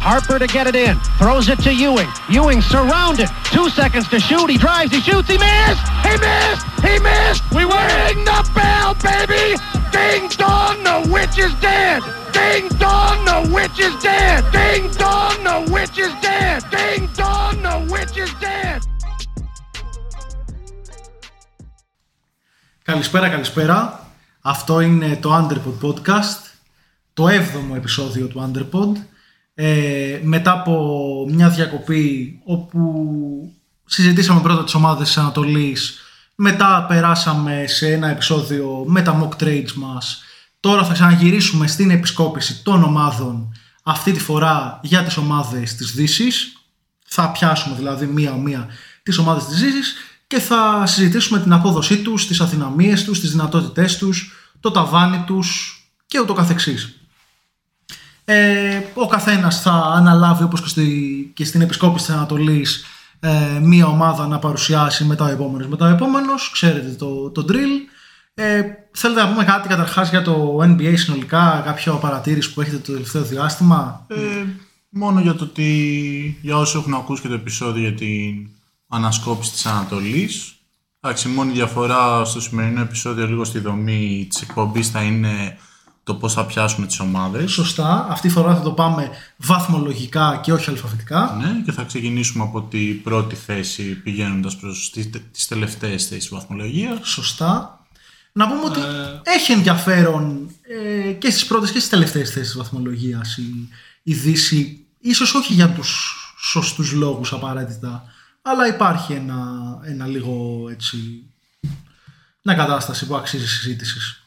Harper to get it in. Throws it to Ewing. Ewing surrounded. Two seconds to shoot. He drives. He shoots. He missed. He missed. He missed. We win the bell, baby. Ding dong, the witch is dead. Ding dong, the witch is dead. Ding dong, the witch is dead. Ding dong, the witch is dead. Καλησπέρα, καλησπέρα. Αυτό είναι το Underpod Podcast, το 7ο επεισόδιο του Underpod. Ε, μετά από μια διακοπή όπου συζητήσαμε πρώτα τις ομάδες της Ανατολής, μετά περάσαμε σε ένα επεισόδιο με τα mock trades μας. Τώρα θα ξαναγυρίσουμε στην επισκόπηση των ομάδων, αυτή τη φορά για τις ομάδες της Δύσης. Θα πιάσουμε δηλαδή μία-μία τις ομάδες της Δύσης και θα συζητήσουμε την απόδοσή τους, τις αδυναμίες τους, τις δυνατότητές τους, το ταβάνι τους και ούτω καθεξής. Ε, ο καθένας θα αναλάβει όπως και, στη, και στην επισκόπηση της Ανατολής ε, μία ομάδα να παρουσιάσει μετά ο επόμενος. Μετά ο επόμενος, ξέρετε το, το drill. Ε, θέλετε να πούμε κάτι καταρχάς για το NBA συνολικά, κάποιο παρατήρηση που έχετε το τελευταίο διάστημα; Ε, μόνο για το ότι για όσοι έχουν ακούσει και το επεισόδιο για την ανασκόπηση της Ανατολής. Εντάξει, η μόνη διαφορά στο σημερινό επεισόδιο λίγο στη δομή της εκπομπής θα είναι το πώς θα πιάσουμε τις ομάδες. Σωστά. Αυτή τη φορά θα το πάμε βαθμολογικά και όχι αλφαβητικά. Ναι, και θα ξεκινήσουμε από την πρώτη θέση πηγαίνοντας προς τις, τις τελευταίες θέσεις βαθμολογίας. Σωστά. Να πούμε ότι έχει ενδιαφέρον ε, και στις πρώτες και στις τελευταίες θέσεις βαθμολογίας η, η Δύση. Ίσως όχι για τους σωστούς λόγους απαραίτητα, αλλά υπάρχει ένα, ένα λίγο έτσι, μια κατάσταση που αξίζει συζήτησης.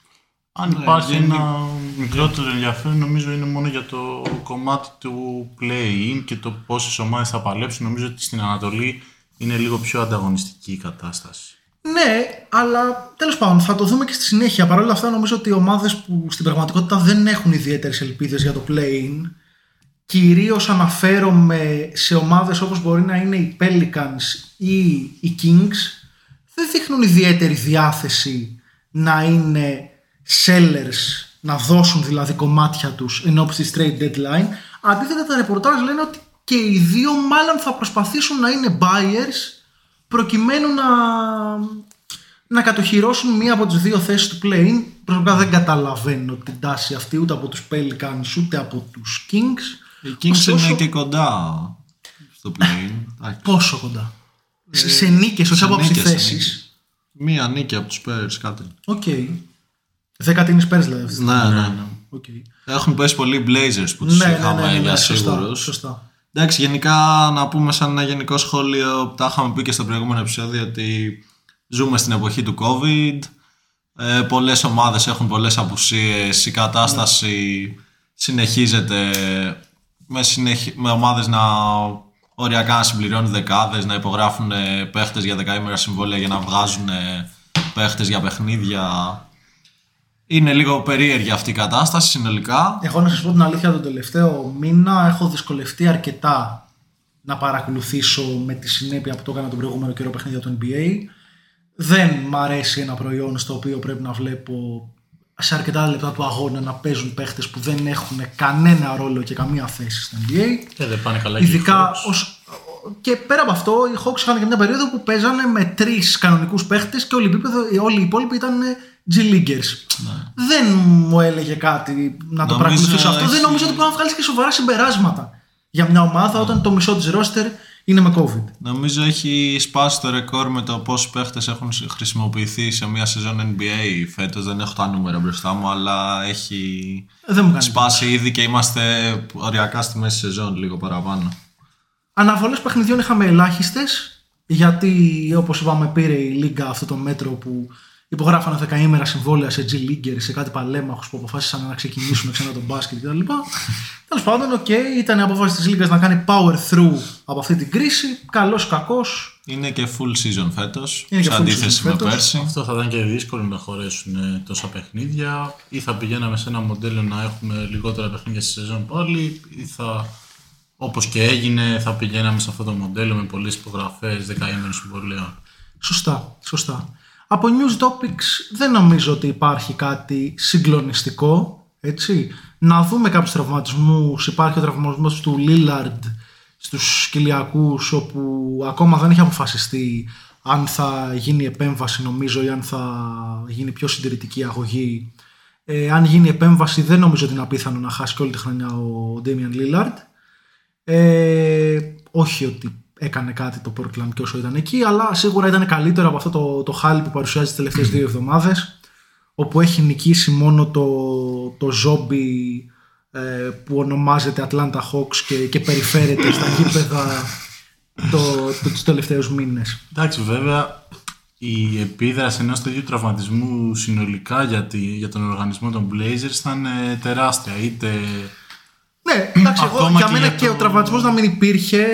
Αν υπάρχει ένα μικρότερο ενδιαφέρον, νομίζω είναι μόνο για το κομμάτι του play-in και το πόσες ομάδες θα παλέψουν. Νομίζω ότι στην Ανατολή είναι λίγο πιο ανταγωνιστική η κατάσταση. Ναι, αλλά τέλος πάντων θα το δούμε και στη συνέχεια. Παρ' όλα αυτά, νομίζω ότι οι ομάδες που στην πραγματικότητα δεν έχουν ιδιαίτερες ελπίδες για το play-in, κυρίως αναφέρομαι σε ομάδες όπως μπορεί να είναι οι Pelicans ή οι Kings, δεν δείχνουν ιδιαίτερη διάθεση να είναι sellers να δώσουν δηλαδή κομμάτια τους εν ώψη της trade deadline. Αντίθετα τα ρεπορτάζ λένε ότι και οι δύο μάλλον θα προσπαθήσουν να είναι buyers προκειμένου να, να κατοχυρώσουν μία από τις δύο θέσεις του play-in. Προσωπικά δεν καταλαβαίνω την τάση αυτή ούτε από τους Pelicans ούτε από τους Kings. Οι Kings Ωστόσο- είναι και κοντά στο play-in. Πόσο κοντά; σε, σε νίκες, όχι σε από νίκες, σε θέσεις. νίκες. Μία νίκη από τους Spurs κάτι. Οκ. Δέκατη είναι Spurs δηλαδή. αυτή τη Ναι, στιγμή. ναι, ναι. Οκ. Έχουν πέσει πολύ οι Blazers που τους Ναι, ναι, είχαμε ναι, ναι, για ναι, σωστά, σίγουρους. σωστά. Εντάξει, γενικά να πούμε σαν ένα γενικό σχόλιο που τα είχαμε πει και στο προηγούμενο επεισόδιο ότι ζούμε στην εποχή του COVID. Ε, πολλές ομάδες έχουν πολλές απουσίες. Η κατάσταση συνεχίζεται με, συνεχ... με ομάδες να οριακά να συμπληρώνουν δεκάδες, να υπογράφουν ε, παίχτες για δεκαήμερα συμβόλαια για να βγάζουν ε, παίχτες για παιχνίδια. Είναι λίγο περίεργη αυτή η κατάσταση συνολικά. Εγώ να σας πω την αλήθεια τον τελευταίο μήνα έχω δυσκολευτεί αρκετά να παρακολουθήσω με τη συνέπεια που το έκανα τον προηγούμενο καιρό παιχνίδια του NBA. Δεν μ' αρέσει ένα προϊόν στο οποίο πρέπει να βλέπω σε αρκετά λεπτά του αγώνα να παίζουν παίχτες που δεν έχουν κανένα ρόλο και καμία θέση στο NBA. Και δεν πάνε καλά και οι Ειδικά Hawks. ως... Και πέρα από αυτό, οι Hawks είχαν και μια περίοδο που παίζανε με τρεις κανονικούς παίχτες και όλοι οι, υπόλοιποι- όλοι οι υπόλοιποι ήταν G-Leaguers. Δεν μου έλεγε κάτι να το Νομίζω παρακολουθήσω αυτό. Δεν έχει- νομίζω ότι μπορεί να βγάλεις και σοβαρά συμπεράσματα για μια ομάδα όταν το μισό της ρόστερ είναι με COVID. Νομίζω έχει σπάσει το ρεκόρ με το πόσοι παίχτες έχουν χρησιμοποιηθεί σε μια σεζόν NBA φέτος. Δεν έχω τα νούμερα μπροστά μου, αλλά έχει Ε, Δεν μου κάνει. σπάσει ήδη και είμαστε οριακά στη μέση σεζόν λίγο παραπάνω. Αναβολές παιχνιδιών είχαμε ελάχιστες. Γιατί, όπως είπαμε, πήρε η Λίγκα αυτό το μέτρο που υπογράφανε δεκαήμερα συμβόλαια σε G-Leaguer, σε κάτι παλέμαχους που αποφάσισαν να ξεκινήσουν ξανά τον μπάσκετ κτλ. Τέλος πάντων, οκ, ήταν η απόφαση της Λίγκας να κάνει power through από αυτή την κρίση. Καλός ή κακός. Είναι και full season φέτος, Είναι και σε full αντίθεση season με φέτος. πέρσι. Αυτό θα ήταν και δύσκολο να χωρέσουν ε, τόσα παιχνίδια ή θα πηγαίναμε σε ένα μοντέλο να έχουμε λιγότερα παιχνίδια στη σεζόν πάλι ή θα όπως και έγινε θα πηγαίναμε σε αυτό το μοντέλο με πολλές υπογραφές, δεκαήμερων συμβολέων. Σωστά, σωστά. Από news topics δεν νομίζω ότι υπάρχει κάτι συγκλονιστικό, έτσι. να δούμε κάποιους τραυματισμούς. Υπάρχει ο τραυματισμός του Λίλαρντ στους κοιλιακούς όπου ακόμα δεν έχει αποφασιστεί αν θα γίνει επέμβαση νομίζω ή αν θα γίνει πιο συντηρητική αγωγή. Ε, αν γίνει επέμβαση δεν νομίζω ότι είναι απίθανο να χάσει και όλη τη χρονιά ο Ντέμιαν Λίλαρντ. Ε, όχι ότι έκανε κάτι το Portland και όσο ήταν εκεί, αλλά σίγουρα ήταν καλύτερο από αυτό το, το χάλι που παρουσιάζει τις τελευταίες δύο εβδομάδες, όπου έχει νικήσει μόνο το, το ζόμπι ε, που ονομάζεται Atlanta Hawks και, και περιφέρεται στα γήπεδα το, το, τους τελευταίους μήνες. Εντάξει, βέβαια, η επίδραση ενός τέτοιου τραυματισμού συνολικά για, τη, για τον οργανισμό των Blazers ήταν ε, τεράστια. Είτε Ναι, εντάξει, εγώ, Ακόμα για και μένα για και το- ο τραυματισμός να μην υπήρχε,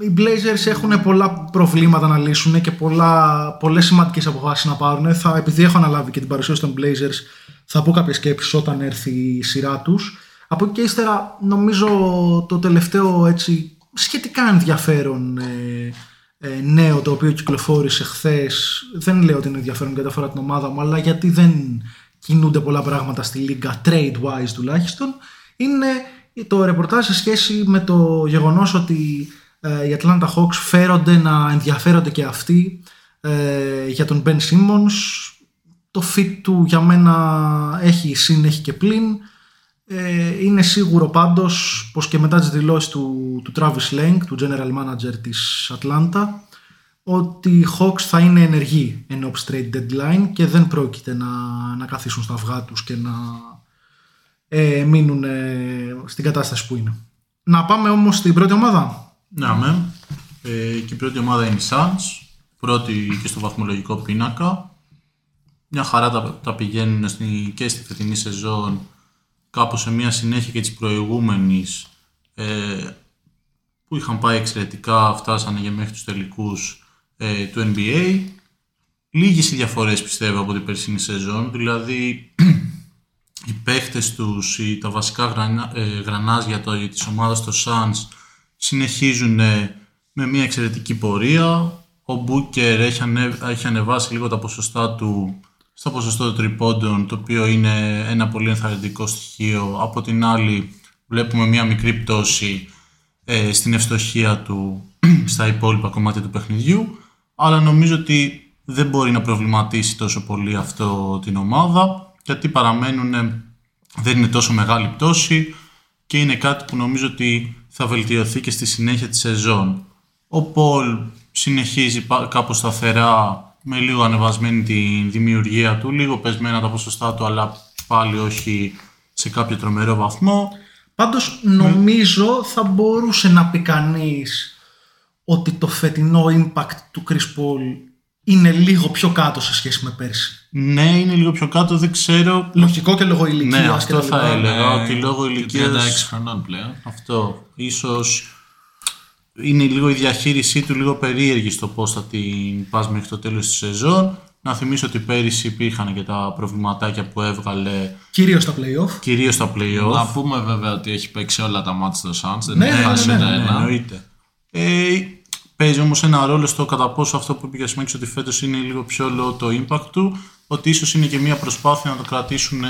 οι Blazers έχουν πολλά προβλήματα να λύσουν και πολλά, πολλές σημαντικές αποφάσεις να πάρουν. Θα, επειδή έχω αναλάβει και την παρουσίαση των Blazers, θα πω κάποιες σκέψεις όταν έρθει η σειρά τους. Από εκεί και ύστερα, νομίζω το τελευταίο έτσι, σχετικά ενδιαφέρον ε, ε, νέο το οποίο κυκλοφόρησε χθες. Δεν λέω ότι είναι ενδιαφέρον γιατί αφορά την ομάδα μου, αλλά γιατί δεν κινούνται πολλά πράγματα στη λίγα, trade-wise τουλάχιστον, είναι το ρεπορτάζ σε σχέση με το γεγονός ότι ε, οι Atlanta Hawks φέρονται να ενδιαφέρονται και αυτοί ε, για τον Ben Simmons. Το fit του για μένα έχει συν, έχει και πλην. Ε, είναι σίγουρο πάντως πως και μετά τις δηλώσεις του, του Travis Lang, του General Manager της Atlanta, ότι οι Hawks θα είναι ενεργοί εν trade deadline και δεν πρόκειται να, να καθίσουν στα αυγά τους και να ε, μείνουν ε, στην κατάσταση που είναι. Να πάμε όμως στην πρώτη ομάδα. Ναι, με. Ε, και η πρώτη ομάδα είναι η Suns. Πρώτη και στο βαθμολογικό πίνακα. Μια χαρά τα, τα πηγαίνουν στη, και στη φετινή σεζόν κάπως σε μια συνέχεια και της προηγούμενης ε, που είχαν πάει εξαιρετικά, φτάσανε για μέχρι τους τελικούς ε, του NBA. Λίγες οι διαφορές πιστεύω από την περσινή σεζόν, δηλαδή οι παίχτες τους, οι, τα βασικά γρανα, ε, γρανάζια το, της ομάδας των Suns συνεχίζουν ε, με μια εξαιρετική πορεία. Ο Μπούκερ έχει, ανε, έχει ανεβάσει λίγο τα ποσοστά του στο ποσοστό των τριπώντων, το οποίο είναι ένα πολύ ενθαρρυντικό στοιχείο. Από την άλλη βλέπουμε μια μικρή πτώση ε, στην ευστοχία του στα υπόλοιπα κομμάτια του παιχνιδιού, αλλά νομίζω ότι δεν μπορεί να προβληματίσει τόσο πολύ αυτό την ομάδα, γιατί παραμένουν, ε, δεν είναι τόσο μεγάλη πτώση και είναι κάτι που νομίζω ότι θα βελτιωθεί και στη συνέχεια της σεζόν. Ο Πολ συνεχίζει πα- κάπως σταθερά με λίγο ανεβασμένη τη δημιουργία του, λίγο πεσμένα τα ποσοστά του, αλλά πάλι όχι σε κάποιο τρομερό βαθμό. Πάντως νομίζω θα μπορούσε να πει κανείς ότι το φετινό impact του Chris Paul είναι λίγο πιο κάτω σε σχέση με πέρσι. Ναι, είναι λίγο πιο κάτω, δεν ξέρω. Λογικό και λόγω ηλικίας Ναι, και αυτό τα θα λοιπά. έλεγα, Ναι, ότι λόγω και ηλικίας... 36 χρονών πλέον. Αυτό. Ίσως είναι λίγο η διαχείρισή του λίγο περίεργη στο πώς θα την πας μέχρι το τέλος της σεζόν. Να θυμίσω ότι πέρυσι υπήρχαν και τα προβληματάκια που έβγαλε Κυρίως στα play-off. κυρίως στα play-off. Να πούμε βέβαια ότι έχει παίξει όλα τα μάτια στο Suns, δεν Ναι, έχει ναι, χάσει ναι, ούτε ναι, ένα. Εννοείται. Ε, παίζει όμως ένα ρόλο στο κατά πόσο αυτό που είπε για σημαίνει ότι φέτος είναι λίγο πιο low το impact του, ότι ίσως είναι και μια προσπάθεια να το κρατήσουν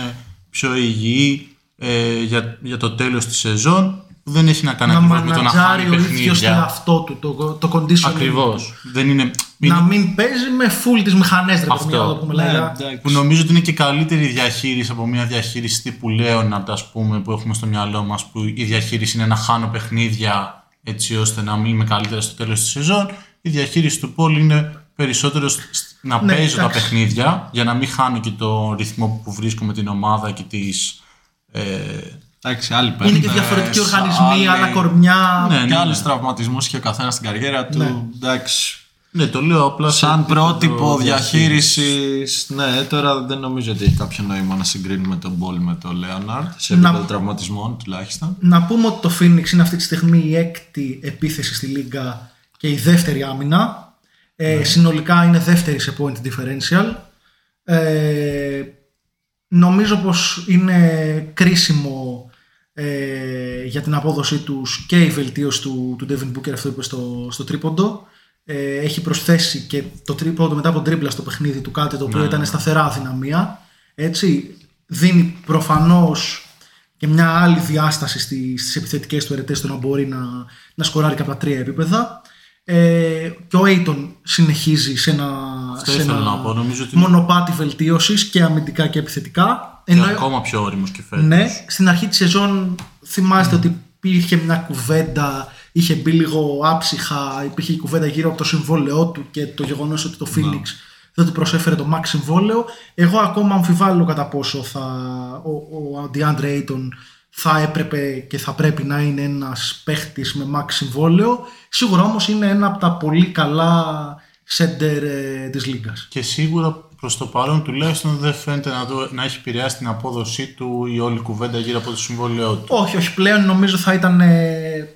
πιο υγιή ε, για, για το τέλος της σεζόν. Δεν έχει να κάνει Να ακριβώς με το να μανατζάρει χάνει ο ίδιος το παιχνίδια. αυτό του, το, το conditioning. Ακριβώς. Δεν είναι, Να είναι μην παίζει με full τις μηχανές, ρε Αυτό. παιδί μου, να το πούμε Ναι, λέγα. εντάξει. που νομίζω ότι είναι και καλύτερη διαχείριση από μια διαχείριση τύπου Λέοναρντ, ας πούμε, που έχουμε στο μυαλό μας, που η διαχείριση είναι να χάνω παιχνίδια έτσι ώστε να μην είμαι καλύτερα στο τέλος της σεζόν. Η διαχείριση του Πολ είναι περισσότερο σ- σ- να Ναι, παίζω τα εντάξει. παιχνίδια για να μην χάνω και το ρυθμό που βρίσκω με την ομάδα και τις... Ε, Εντάξει, άλλοι Είναι παίρνουν, και διαφορετικοί ε, οργανισμοί, άλλοι- άλλα κορμιά. ναι, Και ναι, άλλου ναι. τραυματισμού είχε ο καθένας στην καριέρα του. Ναι. Εντάξει. Ναι, το λέω απλά σε Σαν επίπεδο πρότυπο διαχείρισης. διαχείρισης, ναι, τώρα δεν νομίζω ότι έχει κάποιο νόημα να συγκρίνουμε τον Πολ με τον Λέοναρντ σε Να- επίπεδο τραυματισμών τουλάχιστον. Να πούμε ότι το Phoenix είναι αυτή τη στιγμή η έκτη επίθεση στη Λίγκα και η δεύτερη άμυνα. Ε, Συνολικά είναι δεύτερη σε point differential. Ε, νομίζω πως είναι κρίσιμο ε, για την απόδοσή τους και η βελτίωση του, του Devin Booker αυτό που είπε στο, στο τρίποντο. Ε, έχει προσθέσει και το τρίποντο μετά από τρίμπλα στο παιχνίδι του κάτι το οποίο ήταν σταθερά αδυναμία. Έτσι, δίνει προφανώς και μια άλλη διάσταση στις, στις επιθετικές του ερετές του να μπορεί να, να σκοράρει και από τα τρία επίπεδα. Ε, και ο Aiton συνεχίζει σε ένα, Αυτό σε ήθελα ένα να πω. Νομίζω ότι μονοπάτι βελτίωσης και αμυντικά και επιθετικά. είναι Ενώ- ακόμα πιο όριμος και φέτος. ναι, στην αρχή της σεζόν θυμάστε ότι υπήρχε μια κουβέντα, είχε μπει λίγο άψυχα, υπήρχε η κουβέντα γύρω από το συμβόλαιό του και το γεγονός ότι το Phoenix δεν του προσέφερε το max συμβόλαιο. Εγώ ακόμα αμφιβάλλω κατά πόσο θα, ο, ο DeAndre Ayton θα έπρεπε και θα πρέπει να είναι ένας παίχτης με max συμβόλαιο. Σίγουρα όμως είναι ένα από τα πολύ καλά center ε, της λίγκας. Και σίγουρα προς το παρόν τουλάχιστον δεν φαίνεται να, το, να έχει επηρεάσει την απόδοσή του η όλη κουβέντα γύρω από το συμβόλαιό του. Όχι, όχι πλέον νομίζω θα ήταν ε,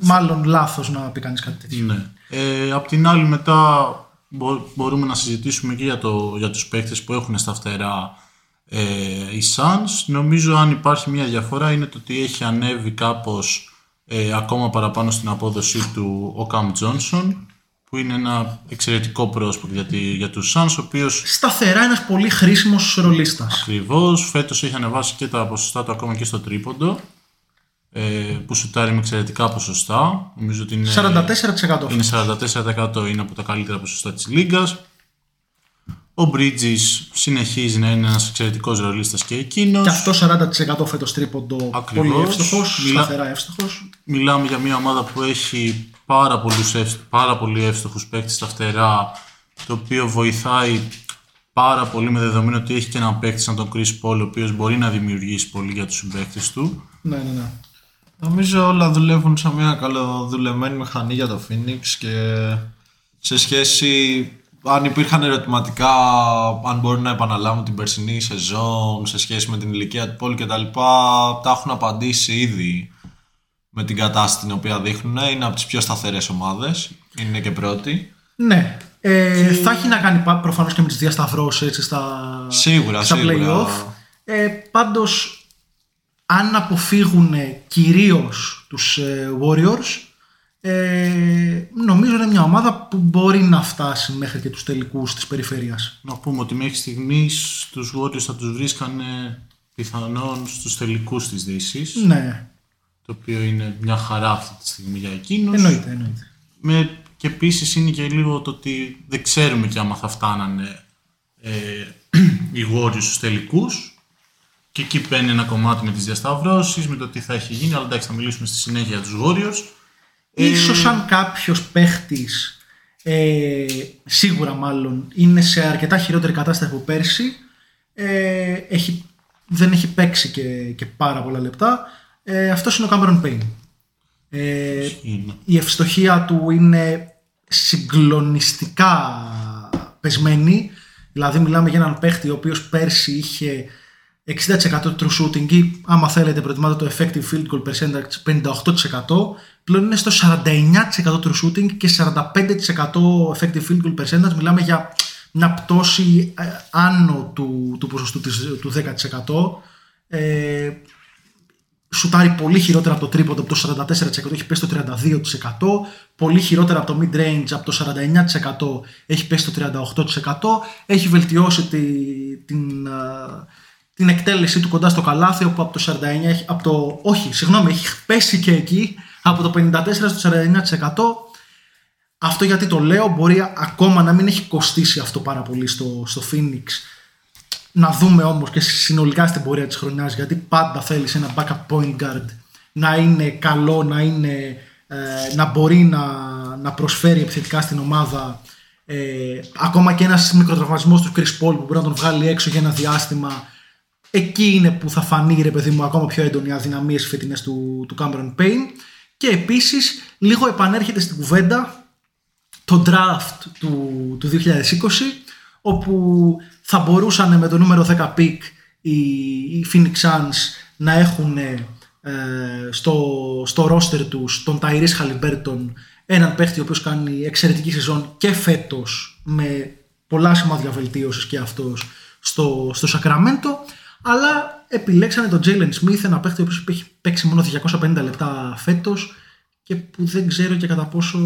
μάλλον λάθος να πει κανείς κάτι τέτοιο. Ναι. Ε, απ' την άλλη μετά μπο- μπορούμε να συζητήσουμε και για, το, για τους παίκτες που έχουν στα φτερά ε, οι Suns. Νομίζω αν υπάρχει μια διαφορά είναι το ότι έχει ανέβει κάπως ε, ακόμα παραπάνω στην απόδοσή του ο Cam Johnson που είναι ένα εξαιρετικό πρόσωπο για, τη, για τους Suns ο οποίος Σταθερά ένας πολύ χρήσιμος ρολίστας. Ακριβώς. Φέτος έχει ανεβάσει και τα ποσοστά του ακόμα και στο τρίποντο. Ε, που σουτάρει με εξαιρετικά ποσοστά. Νομίζω ότι είναι, 44%. είναι 44% είναι από τα καλύτερα ποσοστά της λίγας. Ο Bridges συνεχίζει να είναι ένας εξαιρετικός ρολίστας και εκείνος. Και αυτό 40% φέτος τρίποντο Ακριβώς. πολύ εύστοχος, Μιλά- σταθερά εύστοχος. Μιλάμε για μια ομάδα που έχει πάρα, πολλούς, ευσ- πάρα πολύ εύστοχους παίκτες στα φτερά, το οποίο βοηθάει πάρα πολύ με δεδομένο ότι έχει και έναν παίκτη σαν τον Chris Paul, ο οποίος μπορεί να δημιουργήσει πολύ για τους συμπαίκτες του. Ναι, ναι, ναι. Νομίζω όλα δουλεύουν σαν μια καλοδουλεμένη μηχανή για το Phoenix και σε σχέση αν υπήρχαν ερωτηματικά αν μπορούν να επαναλάβουν την περσινή σεζόν σε σχέση με την ηλικία του Πόλη και τα λοιπά τα έχουν απαντήσει ήδη με την κατάσταση την οποία δείχνουν είναι από τις πιο σταθερές ομάδες είναι και πρώτη Ναι. Ε, Θα έχει να κάνει πα- προφανώς και με τις διασταυρώσεις έτσι, στα, Σίγουρα, στα σίγουρα. play-off. Ε, πάντως, αν αποφύγουν κυρίως τους ε, Warriors, ε, νομίζω είναι μια ομάδα που μπορεί να φτάσει μέχρι και τους τελικούς της περιφέρειας. Να πούμε ότι μέχρι στιγμής τους Warriors θα τους βρίσκανε πιθανόν στους τελικούς της Δύσης, Ναι, το οποίο είναι μια χαρά αυτή τη στιγμή για εκείνους. εννοείται, εννοείται. Με, και επίσης είναι και λίγο το ότι δεν ξέρουμε και άμα θα φτάνανε ε, οι Warriors στους τελικούς και εκεί παίρνει ένα κομμάτι με τις διασταυρώσεις, με το τι θα έχει γίνει, αλλά εντάξει θα μιλήσουμε στη συνέχεια για τους Warriors. Ίσως αν κάποιος παίχτης, ε, σίγουρα μάλλον, είναι σε αρκετά χειρότερη κατάσταση από πέρσι, ε, έχει, δεν έχει παίξει και, και πάρα πολλά λεπτά, ε, αυτός είναι ο Cameron Payne. Ε, Είναι. η ευστοχία του είναι συγκλονιστικά πεσμένη. Δηλαδή μιλάμε για έναν παίχτη ο οποίος πέρσι είχε 60% true shooting ή άμα θέλετε προτιμάτε το effective field goal percentage 58% πλέον είναι στο 49% true shooting και 45% effective field goal percentage. Μιλάμε για μια πτώση ε, άνω του, του ποσοστού της, του 10% ε, σουτάρει πολύ χειρότερα από το τρίποντο από το 44% έχει πέσει στο 32% πολύ χειρότερα από το mid range από το 49% έχει πέσει στο 38% έχει βελτιώσει τη, την, α, την εκτέλεσή του κοντά στο καλάθι όπου από το 49% έχει, από το, όχι συγγνώμη έχει πέσει και εκεί από το 54% στο 49% αυτό γιατί το λέω μπορεί ακόμα να μην έχει κοστίσει αυτό πάρα πολύ στο, στο Phoenix. Να δούμε όμως και συνολικά στην πορεία της χρονιάς γιατί πάντα θέλεις ένα backup point guard να είναι καλό, να, είναι, ε, να μπορεί να, να προσφέρει επιθετικά στην ομάδα ε, ακόμα και ένας μικροτραυματισμός του Chris Paul που μπορεί να τον βγάλει έξω για ένα διάστημα εκεί είναι που θα φανεί ρε παιδί μου ακόμα πιο έντονη οι αδυναμίες φετινές του, του Cameron Payne. Και επίσης λίγο επανέρχεται στην κουβέντα το draft του, του 2020 όπου θα μπορούσαν με το νούμερο 10 pick οι, οι Phoenix Suns να έχουν ε, στο, στο roster τους τον Tyrese Halliburton έναν παίχτη ο οποίος κάνει εξαιρετική σεζόν και φέτος με πολλά σημάδια βελτίωσης και αυτός στο, στο Sacramento αλλά επιλέξανε τον Jalen Smith ένα παίχτη ο οποίος έχει παίξει μόνο 250 λεπτά φέτος και που δεν ξέρω και κατά πόσο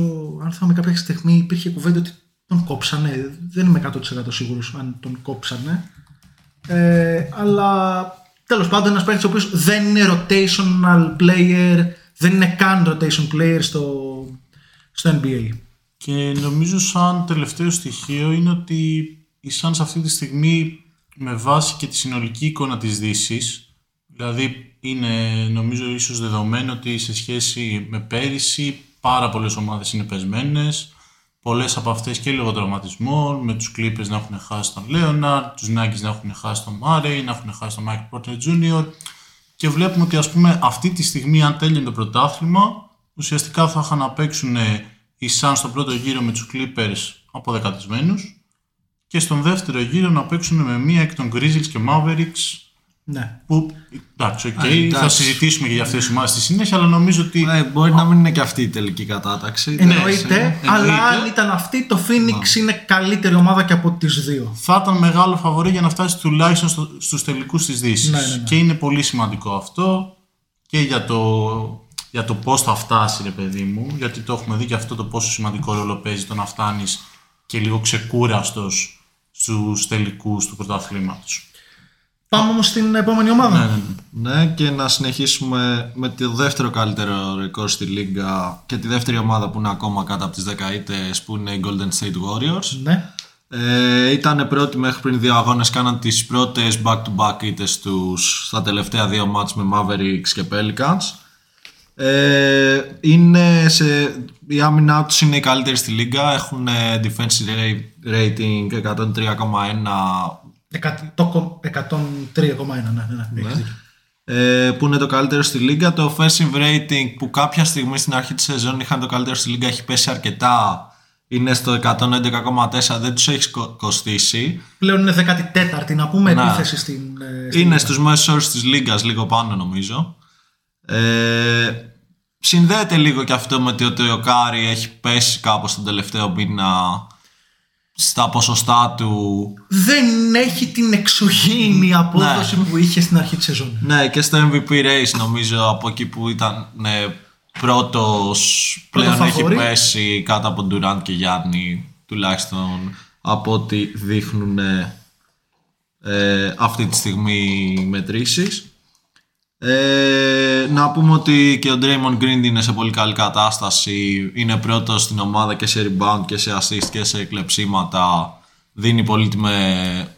αν θυμάμαι κάποια στιγμή υπήρχε κουβέντα ότι τον κόψανε. Δεν είμαι 100% σίγουρος αν τον κόψανε. Ε, αλλά τέλος πάντων ένας παίκτης ο οποίος δεν είναι rotational player, δεν είναι καν rotation player στο, στο NBA. Και νομίζω σαν τελευταίο στοιχείο είναι ότι οι Suns αυτή τη στιγμή με βάση και τη συνολική εικόνα της δύσης, δηλαδή είναι νομίζω ίσως δεδομένο ότι σε σχέση με πέρυσι πάρα πολλές ομάδες είναι πεσμένες, πολλές από αυτές και λόγω τραυματισμών, με τους Clippers να έχουν χάσει τον Leonard, τους Nuggets να έχουν χάσει τον Murray, να έχουν χάσει τον Mike Porter Jr. Και βλέπουμε ότι ας πούμε αυτή τη στιγμή αν τέλειωνε το πρωτάθλημα, ουσιαστικά θα είχαν να παίξουν οι Suns στο πρώτο γύρο με τους Clippers αποδεκατισμένους και στον δεύτερο γύρο να παίξουν με μία εκ των Grizzlies και Mavericks Ναι. που εντάξει, οκ, Α, εντάξει. θα συζητήσουμε και για αυτές τις ομάδες στη συνέχεια αλλά νομίζω ότι Ε, μπορεί να μην είναι και αυτή η τελική κατάταξη. Εννοείται, ναι, αλλά εννοείται. αν ήταν αυτή, το Phoenix είναι καλύτερη ομάδα και από τις δύο. θα ήταν μεγάλο φαβορή για να φτάσει τουλάχιστον στο, στους τελικούς της Δύσης. Ναι, ναι, ναι. Και είναι πολύ σημαντικό αυτό και για το, για το πώς θα φτάσει ρε παιδί μου, γιατί το έχουμε δει και αυτό το πόσο σημαντικό ρόλο παίζει το να φτάνεις και λίγο ξεκούραστος στους τελικούς του πρωταθλήματος. Πάμε όμως στην επόμενη ομάδα. Ναι, ναι, ναι. Ναι, και να συνεχίσουμε με το δεύτερο καλύτερο ρεκόρ στη Λίγκα και τη δεύτερη ομάδα που είναι ακόμα κάτω από τις 10 ήττες που είναι οι Golden State Warriors. Ναι. Ε, ήταν πρώτοι μέχρι πριν δύο αγώνες, κάναν τις πρώτες back-to-back ήττες τους στα τελευταία δύο μάτς με Mavericks και Pelicans. Ε, είναι σε, η άμυνά τους είναι η καλύτερη στη Λίγκα, έχουν ε, defensive ra- rating 103,1 Εκα- το 103,1. Ναι, ναι, ναι. έχεις δίκιο. ε, που είναι το καλύτερο στη Λίγκα. Το offensive rating που κάποια στιγμή στην αρχή της σεζόν είχαν το καλύτερο στη Λίγκα έχει πέσει αρκετά. Είναι στο 111,4, δεν τους έχει κο- κοστίσει. Πλέον είναι 14η, να πούμε Ναι. επίθεση στην. ε, στην Είναι Λίγκα. στους μέσους όρους της Λίγκας λίγο πάνω νομίζω. Ε, συνδέεται λίγο και αυτό με ότι ο Κάρι έχει πέσει κάπως τον τελευταίο μήνα στα ποσοστά του Δεν έχει την εξωγήινη απόδοση που είχε στην αρχή της σεζόν. Ναι, και στο MVP race νομίζω από εκεί που ήταν ναι, πρώτος πλέον έχει φαβορί. πέσει κάτω από Ντουράντ και Γιάννη τουλάχιστον από ό,τι δείχνουν ε, αυτή τη στιγμή οι μετρήσεις. Ε, να πούμε ότι και ο Draymond Green είναι σε πολύ καλή κατάσταση. Είναι πρώτος στην ομάδα και σε rebound και σε assist και σε κλεψίματα. Δίνει πολύτιμε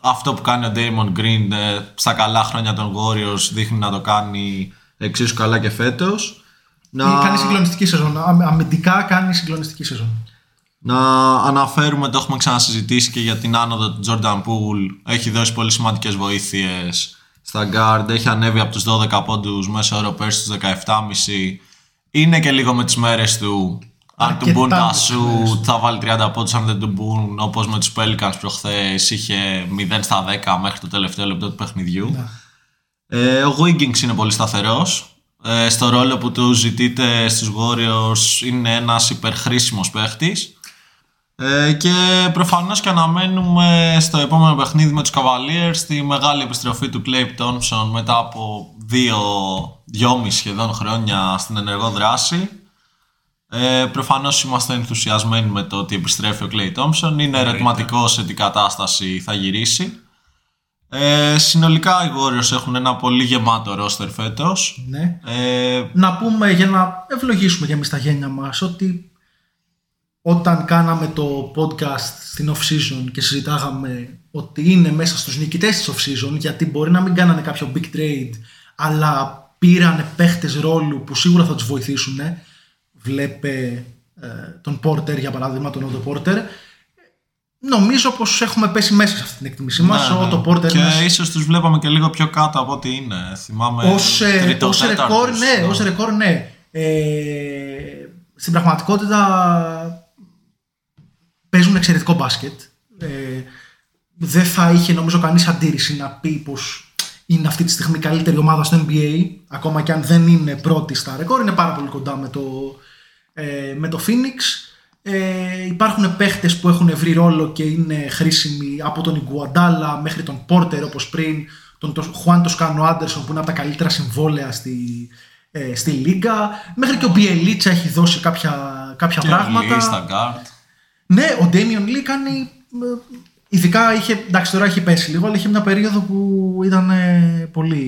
αυτό που κάνει ο Draymond Green ε, στα καλά χρόνια των Warriors δείχνει να το κάνει εξίσου καλά και φέτος. Να... Κάνει συγκλονιστική σεζόν. Αμ- Αμυντικά κάνει συγκλονιστική σεζόν. Να αναφέρουμε, το έχουμε ξανασυζητήσει και για την άνοδο του Jordan Poole. Έχει δώσει πολύ σημαντικές βοήθειες στα guard. Έχει ανέβει από τους 12 πόντους μέσω όρο πέρσι στους 17,5. Είναι και λίγο με τις μέρες του. Αν του Αρκετά μπουν τα με τις μέρες σου, θα βάλει 30 πόντους. Αν δεν του μπουν, όπως με τους Pelicans προχθές, είχε 0 στα 10 μέχρι το τελευταίο λεπτό του παιχνιδιού. Ε, ο Wiggins είναι πολύ σταθερός. Ε, στο ρόλο που του ζητείτε στους Warriors είναι ένας υπερχρήσιμος παίχτης. Ε, και προφανώς και αναμένουμε στο επόμενο παιχνίδι με τους Cavaliers τη μεγάλη επιστροφή του Clay Thompson μετά από δύο, δυόμιση σχεδόν χρόνια στην ενεργό δράση. Ε, προφανώς είμαστε ενθουσιασμένοι με το ότι επιστρέφει ο Clay Thompson. Είναι ερωτηματικό σε τι κατάσταση θα γυρίσει. Ε, συνολικά οι Warriors έχουν ένα πολύ γεμάτο ρόστερ φέτος. Ναι. Ε, Να πούμε για να ευλογήσουμε και εμείς τα γένια μας ότι όταν κάναμε το podcast στην off-season και συζητάγαμε ότι είναι μέσα στους νικητές της off-season γιατί μπορεί να μην κάνανε κάποιο big trade αλλά πήρανε παίχτες ρόλου που σίγουρα θα τους βοηθήσουν βλέπε ε, τον Porter για παράδειγμα τον Otto Porter νομίζω πως έχουμε πέσει μέσα σε αυτή την εκτίμησή μας ναι, ο ναι. Otto Porter και είναι ίσως τους βλέπαμε και λίγο πιο κάτω από ό,τι είναι. Θυμάμαι ως, ε, τρίτο, ως τέταρτος, ρεκόρ, ναι, ως ρεκόρ, ναι. Ε, στην πραγματικότητα παίζουν εξαιρετικό μπάσκετ. Ε, δεν θα είχε νομίζω κανείς αντίρρηση να πει πως είναι αυτή τη στιγμή η καλύτερη ομάδα στο NBA ακόμα και αν δεν είναι πρώτη στα ρεκόρ είναι πάρα πολύ κοντά με το, ε, με το Phoenix ε, υπάρχουν παίχτες που έχουν βρει ρόλο και είναι χρήσιμοι από τον Ιγκουαντάλα μέχρι τον Πόρτερ όπως πριν τον το- Χουάν Τοσκάνο Άντερσον που είναι από τα καλύτερα συμβόλαια στη, ε, στη Λίγκα μέχρι και ο Μπιελίτσα έχει δώσει κάποια, κάποια Και πράγματα Lee στα guard. Ναι, ο Ντέμιον Λί κάνει ε, Ειδικά είχε, εντάξει τώρα έχει πέσει λίγο, αλλά είχε μια περίοδο που ήταν ε, πολύ,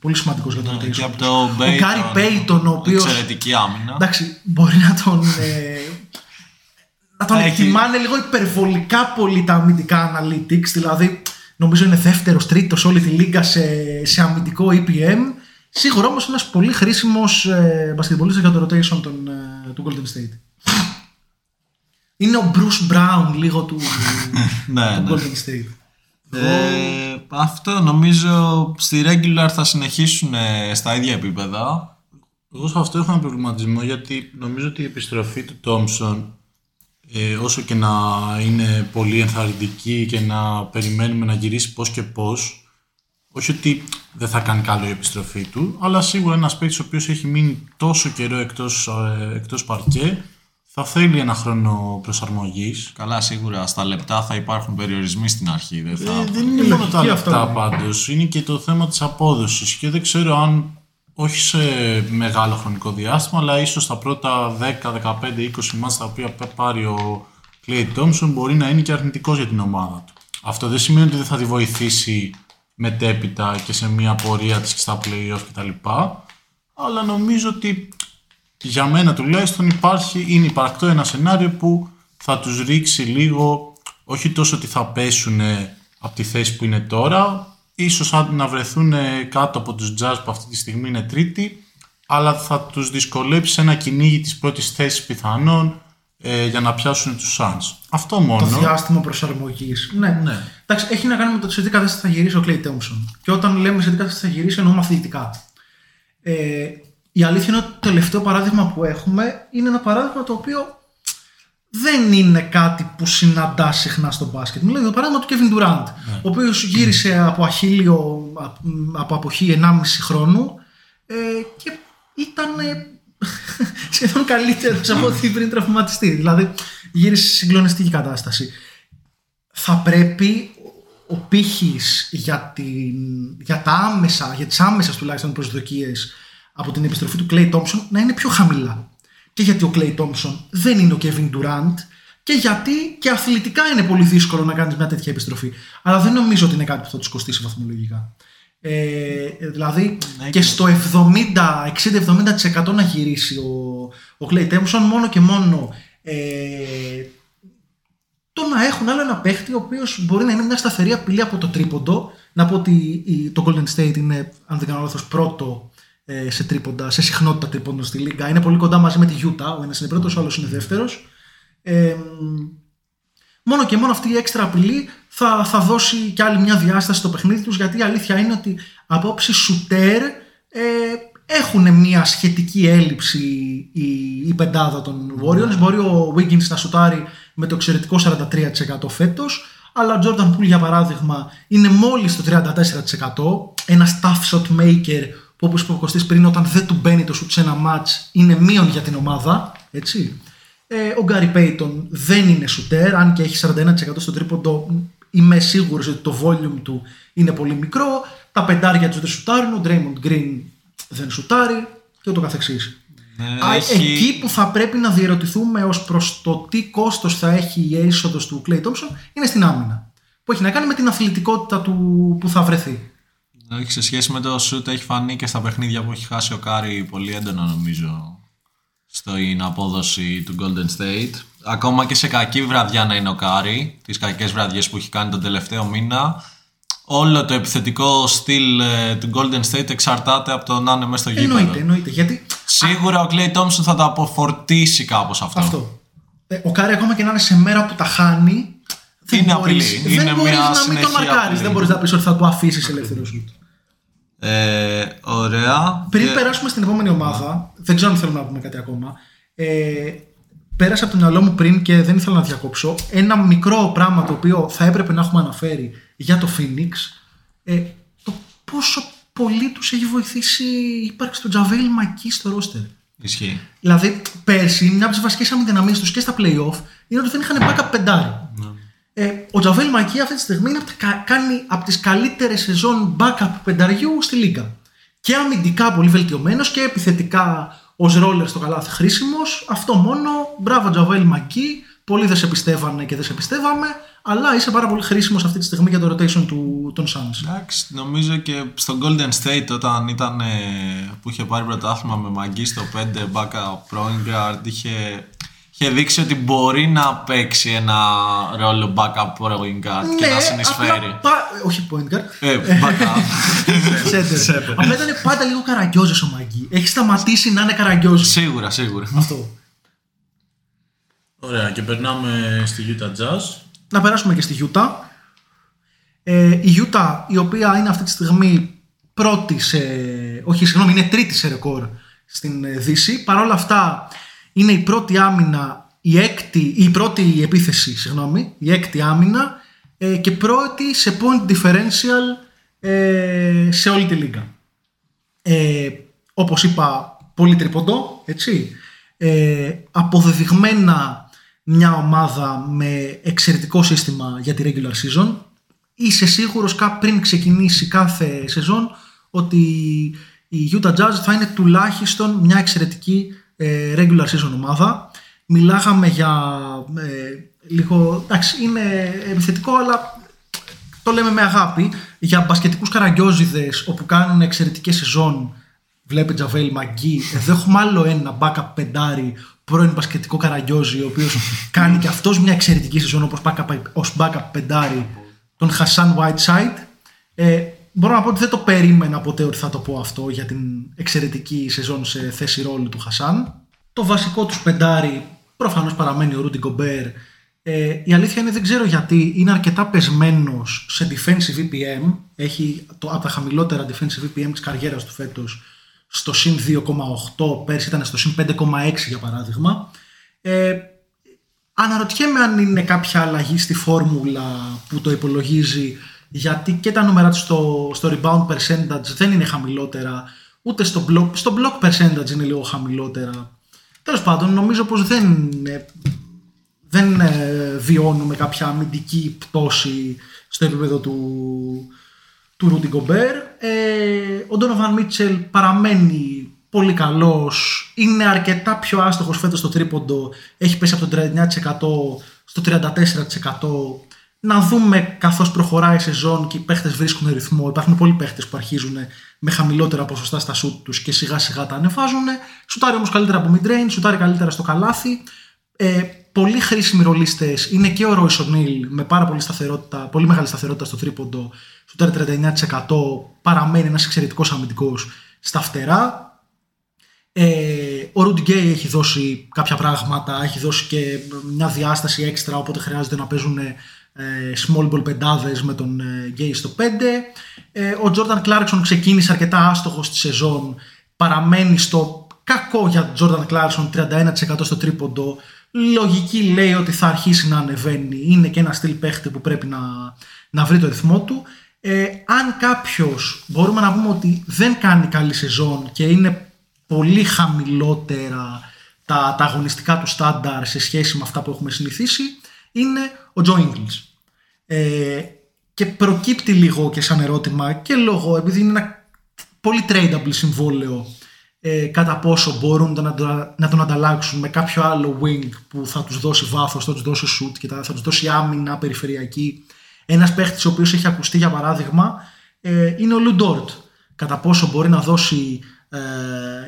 πολύ σημαντικός για τον Ναι, rotation. και από το Ο Γκάρι Πέιτον, ο οποίος Εξαιρετική άμυνα. εντάξει, μπορεί να τον, ε, να τον Έχει- εκτιμάνε λίγο υπερβολικά πολύ τα αμυντικά analytics, δηλαδή νομίζω είναι δεύτερος, τρίτος όλη τη λίγα σε, σε αμυντικό EPM. Σίγουρα όμως ένας πολύ χρήσιμος ε, μπασκετμπολίστας για το rotation των, ε, του Golden State. Είναι ο Bruce Brown λίγο του, Ναι, του ναι. Golden State. Ε, αυτό νομίζω στη regular θα συνεχίσουν ε, στα ίδια επίπεδα. Εγώ σε αυτό έχω ένα προβληματισμό γιατί νομίζω ότι η επιστροφή του Τόμψον ε, όσο και να είναι πολύ ενθαρρυντική και να περιμένουμε να γυρίσει πώς και πώς όχι ότι δεν θα κάνει καλό η επιστροφή του αλλά σίγουρα ένας παίκτης ο οποίος έχει μείνει τόσο καιρό εκτός, ε, εκτός παρκέ θα θέλει ένα χρόνο προσαρμογής Καλά, σίγουρα στα λεπτά θα υπάρχουν περιορισμοί στην αρχή. Δεν θα... Ε, δεν είναι μόνο τα λογική αυτό, λεπτά ναι. πάντως, είναι και το θέμα της απόδοσης και δεν ξέρω αν όχι σε μεγάλο χρονικό διάστημα, αλλά ίσως τα πρώτα 10, 15, 20 μάτς τα οποία πα- πάρει ο Clay Thompson μπορεί να είναι και αρνητικός για την ομάδα του. Αυτό δεν σημαίνει ότι δεν θα τη βοηθήσει μετέπειτα και σε μια πορεία της και στα play-off κτλ. Αλλά νομίζω ότι για μένα τουλάχιστον υπάρχει, είναι υπαρκτό ένα σενάριο που θα τους ρίξει λίγο, όχι τόσο ότι θα πέσουν από τη θέση που είναι τώρα, ίσως αν να βρεθούν κάτω από τους Jazz που αυτή τη στιγμή είναι τρίτη, αλλά θα τους δυσκολέψει σε ένα κυνήγι της πρώτης θέσης πιθανόν ε, για να πιάσουν τους Suns. Αυτό μόνο. Το διάστημα προσαρμογής. Ναι. Ναι. Εντάξει, έχει να κάνει με το σε τι κατάσταση θα γυρίσει ο Clay Thompson. Και όταν λέμε σε τι κατάσταση θα γυρίσει, εννοούμε αθλητικά. Ε, η αλήθεια είναι ότι το τελευταίο παράδειγμα που έχουμε είναι ένα παράδειγμα το οποίο δεν είναι κάτι που συναντά συχνά στο μπάσκετ. Μιλάω για το παράδειγμα του Kevin Durant, ο οποίος γύρισε από αχίλιο, από αποχή 1,5 χρόνου ε, και ήταν ε, σχεδόν καλύτερος από ό,τι πριν τραυματιστεί. Δηλαδή γύρισε σε συγκλονιστική κατάσταση. Θα πρέπει ο πύχης για, την, για, τα άμεσα, για τις άμεσες τουλάχιστον προσδοκίες από την επιστροφή του Clay Thompson να είναι πιο χαμηλά. Και γιατί ο Clay Thompson δεν είναι ο Kevin Durant και γιατί και αθλητικά είναι πολύ δύσκολο να κάνεις μια τέτοια επιστροφή. Αλλά δεν νομίζω ότι είναι κάτι που θα τους κοστίσει βαθμολογικά. Ε, δηλαδή Ναι, και και- στο 70, 60-70% να γυρίσει ο, ο Clay Thompson μόνο και μόνο ε, το να έχουν άλλο ένα παίχτη ο οποίος μπορεί να είναι μια σταθερή απειλή από το τρίποντο. Να πω ότι η- το Golden State είναι, αν δεν κάνω λάθος, πρώτο ε, σε τρίποντα, σε συχνότητα τρίποντων στη Λίγκα. Είναι πολύ κοντά μαζί με τη Utah. Ο ένας είναι πρώτος, ο άλλος είναι δεύτερος. Ε, μόνο και μόνο αυτή η έξτρα απειλή θα, θα δώσει και άλλη μια διάσταση στο παιχνίδι τους γιατί η αλήθεια είναι ότι από όψη σουτέρ ε, έχουν μια σχετική έλλειψη η, η πεντάδα των Warriors. Μπορεί ο Wiggins να σουτάρει με το εξαιρετικό 43% φέτος αλλά ο Jordan Poole για παράδειγμα είναι μόλις το 34% ένας tough shot maker που όπως είπε ο Κωστής πριν όταν δεν του μπαίνει το σουτ σε ένα match είναι μείον για την ομάδα έτσι. Ε, ο Γκάρι Πέιτον δεν είναι σουτέρ, αν και έχει 41% στο τρίποντο, είμαι σίγουρος ότι το volume του είναι πολύ μικρό. Τα πεντάρια τους δεν σουτάρουν, ο Draymond Green δεν σουτάρει και ούτω καθεξής. Ναι, Α, έχει- Εκεί που θα πρέπει να διερωτηθούμε ως προς το τι κόστος θα έχει η είσοδος του Klay Thompson είναι στην άμυνα. Που έχει να κάνει με την αθλητικότητα του που θα βρεθεί. Όχι, σε σχέση με το σουτ έχει φανεί και στα παιχνίδια που έχει χάσει ο Κάρι πολύ έντονα νομίζω στην απόδοση του Golden State. Ακόμα και σε κακή βραδιά να είναι ο Κάρι, τις κακές βραδιές που έχει κάνει τον τελευταίο μήνα, όλο το επιθετικό στυλ ε, του Golden State εξαρτάται από το να είναι μέσα στο γήπεδο. Εννοείται, εννοείται. Γιατί Σίγουρα ο Klay Thompson θα το αποφορτήσει κάπως αυτό. αυτό. Ε, ο Κάρι ακόμα και να είναι σε μέρα που τα χάνει. δεν Είναι μπορείς- απειλή. Δεν Είναι μπορείς μια να μην τον συνεχή μαρκάρεις. απειλή. Δεν μπορείς να πεις ότι θα του αφήσεις ελεύθερο σουτ. Ε, ωραία. Πριν Και- περάσουμε στην επόμενη ομάδα, δεν ξέρω αν θέλουμε να πούμε κάτι ακόμα. Ε, πέρασε από το μυαλό μου πριν και δεν ήθελα να διακόψω ένα μικρό πράγμα το οποίο θα έπρεπε να έχουμε αναφέρει για το Phoenix. Ε, το πόσο πολύ τους έχει βοηθήσει η ύπαρξη του Τζαβέλ Μακί στο ρόστερ. Ισχύει. Δηλαδή, πέρσι, μια από τις βασικές αμυδυναμίε τους και στα playoff είναι ότι δεν είχαν backup πεντάρι. Ε, ο Τζαβέλ Μακί αυτή τη στιγμή είναι από τα, κα- κάνει από τις καλύτερες σεζόν backup πενταριού στη Λίγκα. Και αμυντικά πολύ βελτιωμένος και επιθετικά ως ρόλερ στο καλάθι χρήσιμος. Αυτό μόνο. Μπράβο, Τζαβέλ Μακί. Πολλοί δεν σε πιστεύανε και δεν σε πιστεύαμε, αλλά είσαι πάρα πολύ χρήσιμος αυτή τη στιγμή για το rotation του, των Suns. Εντάξει, νομίζω και στο Golden State όταν ήταν ε, που είχε πάρει πρωτάθλημα με μαγκή στο 5 backup point guard είχε, είχε δείξει ότι μπορεί να παίξει ένα ρόλο backup point guard και να συνεισφέρει. απλά πα- όχι point guard. Ε, backup. Center. Απλά ήταν πάντα λίγο καραγκιόζος ο Μαγκή. Έχει σταματήσει να είναι καραγκιόζος. σίγουρα, σίγουρα. Αυτό. Ωραία, και περνάμε στη Utah Jazz. Να περάσουμε και στη Utah. Ε, η Utah, η οποία είναι αυτή τη στιγμή πρώτη σε. Όχι, συγγνώμη, είναι τρίτη σε ρεκόρ στην ε, Δύση. Παρ' όλα αυτά, είναι η πρώτη άμυνα, η, έκτη, η πρώτη επίθεση, συγγνώμη, η έκτη άμυνα ε, και πρώτη σε point differential ε, σε όλη τη λίγα. Ε, όπως είπα, πολύ τρίποντο, έτσι. Ε, αποδεδειγμένα μια ομάδα με εξαιρετικό σύστημα για τη regular season. Είσαι σίγουρος κα- πριν ξεκινήσει κάθε σεζόν ότι η Utah Jazz θα είναι τουλάχιστον μια εξαιρετική ε, regular season ομάδα. Μιλάγαμε για ε, λίγο, εντάξει είναι επιθετικό αλλά το λέμε με αγάπη, για μπασκετικούς καραγκιόζιδες όπου κάνουν εξαιρετικές σεζόν Βλέπει Τζαβέλ Μαγκή. Εδώ έχουμε άλλο ένα backup πεντάρι πρώην μπασκετικό καραγκιόζη, ο οποίος κάνει και αυτός μια εξαιρετική σεζόν όπως backup, ως backup πεντάρι, τον Χασάν Whiteside. Ε, μπορώ να πω ότι δεν το περίμενα ποτέ ότι θα το πω αυτό για την εξαιρετική σεζόν σε θέση ρόλου του Χασάν. Το βασικό τους πεντάρι προφανώς παραμένει ο Ρούντι Γκομπέρ. Ε, η αλήθεια είναι δεν ξέρω γιατί είναι αρκετά πεσμένος σε defensive VPM. Έχει το, από τα χαμηλότερα defensive VPM της καριέρας του φέτος στο συν 2,8, πέρσι ήταν στο συν 5,6 για παράδειγμα. Ε, αναρωτιέμαι αν είναι κάποια αλλαγή στη φόρμουλα που το υπολογίζει γιατί και τα νούμερα του στο, στο rebound percentage δεν είναι χαμηλότερα ούτε στο block, στο block percentage είναι λίγο χαμηλότερα. Τέλος πάντων νομίζω πως δεν, ε, δεν ε, βιώνουμε κάποια αμυντική πτώση στο επίπεδο του, του Ρούντι Γκομπέρ. Ε, ο Ντόνοβαν Μίτσελ παραμένει πολύ καλός. Είναι αρκετά πιο άστοχος φέτος στο τρίποντο. Έχει πέσει από το 39% στο 34%. Να δούμε καθώς προχωράει η σεζόν και οι παίχτες βρίσκουν ρυθμό. Υπάρχουν πολλοί παίχτες που αρχίζουν με χαμηλότερα ποσοστά στα σουτ τους και σιγά σιγά τα ανεβάζουν. Σουτάρει όμως καλύτερα από mid-range, σουτάρει καλύτερα στο καλάθι. Ε, πολύ χρήσιμοι ρολίστες είναι και ο Ρόι Σονίλ με πάρα πολύ, σταθερότητα, πολύ μεγάλη σταθερότητα στο τρίποντο. Σουτάρει 39%. Παραμένει ένας εξαιρετικός αμυντικός στα φτερά. Ε, ο Ρούντι Γκέι έχει δώσει κάποια πράγματα, έχει δώσει και μια διάσταση έξτρα όποτε χρειάζεται να παίζουν ε, small ball πεντάδες με τον Γκέι στο 5. Ε, ο Τζόρνταν Κλάρκσον ξεκίνησε αρκετά άστοχος στη σεζόν, παραμένει στο κακό για Τζόρνταν Κλάρκσον 31% στο τρίποντο. Λογική λέει ότι θα αρχίσει να ανεβαίνει, είναι και ένα στυλ παίχτη που πρέπει να, να βρει το ρυθμό του. Ε, αν κάποιος μπορούμε να πούμε ότι δεν κάνει καλή σεζόν και είναι πολύ χαμηλότερα τα, τα αγωνιστικά του στάνταρ σε σχέση με αυτά που έχουμε συνηθίσει είναι ο Τζο Ingles. Ε, και προκύπτει λίγο και σαν ερώτημα και λόγω επειδή είναι ένα πολύ tradable συμβόλαιο ε, κατά πόσο μπορούν να, το- να τον ανταλλάξουν με κάποιο άλλο wing που θα τους δώσει βάθος, θα τους δώσει shoot και θα, θα τους δώσει άμυνα περιφερειακή. Ένας παίχτης ο οποίος έχει ακουστεί για παράδειγμα ε, είναι ο Λου Ντορτ. Κατά πόσο μπορεί να δώσει ε,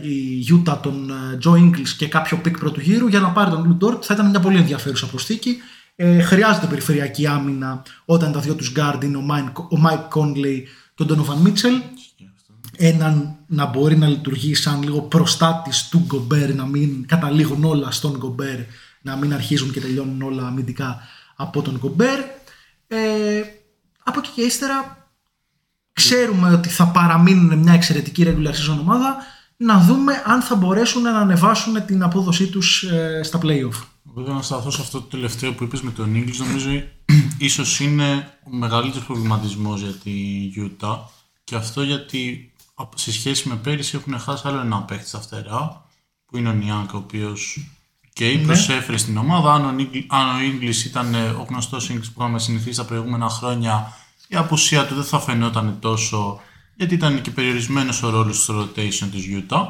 η Utah τον ε, Joe Ingles και κάποιο pick πρώτου γύρου για να πάρει τον Λου Ντορτ θα ήταν μια πολύ ενδιαφέρουσα προσθήκη. Ε, χρειάζεται περιφερειακή άμυνα όταν τα δυο τους guard είναι ο Mike, ο Mike Conley και ο Donovan Mitchell έναν να μπορεί να λειτουργεί σαν λίγο προστάτης του Γκομπέρ, να μην καταλήγουν όλα στον Γκομπέρ, να μην αρχίζουν και τελειώνουν όλα αμυντικά από τον Γκομπέρ. Ε, από εκεί και ύστερα ξέρουμε ότι θα παραμείνουν μια εξαιρετική regular season ομάδα, να δούμε αν θα μπορέσουν να ανεβάσουν την απόδοσή τους ε, στα playoff. Βέβαια να σταθώ σε αυτό το τελευταίο που είπες με τον Ίγκλης, νομίζω ίσως είναι ο μεγαλύτερος προβληματισμός για τη Utah και αυτό γιατί απ- σε σχέση με πέρυσι έχουν χάσει άλλο ένα παίχτη στα φτερά που είναι ο Νιάνκ ο οποίος και Ναι. προσέφερε στην ομάδα. Αν ο, Νίγκλ- αν ο Ίγκλης ήταν ε, ο γνωστός Ίγκλης που είχαμε συνηθίσει τα προηγούμενα χρόνια η απουσία του δεν θα φαινόταν τόσο γιατί ήταν και περιορισμένος ο ρόλος στο rotation της Utah.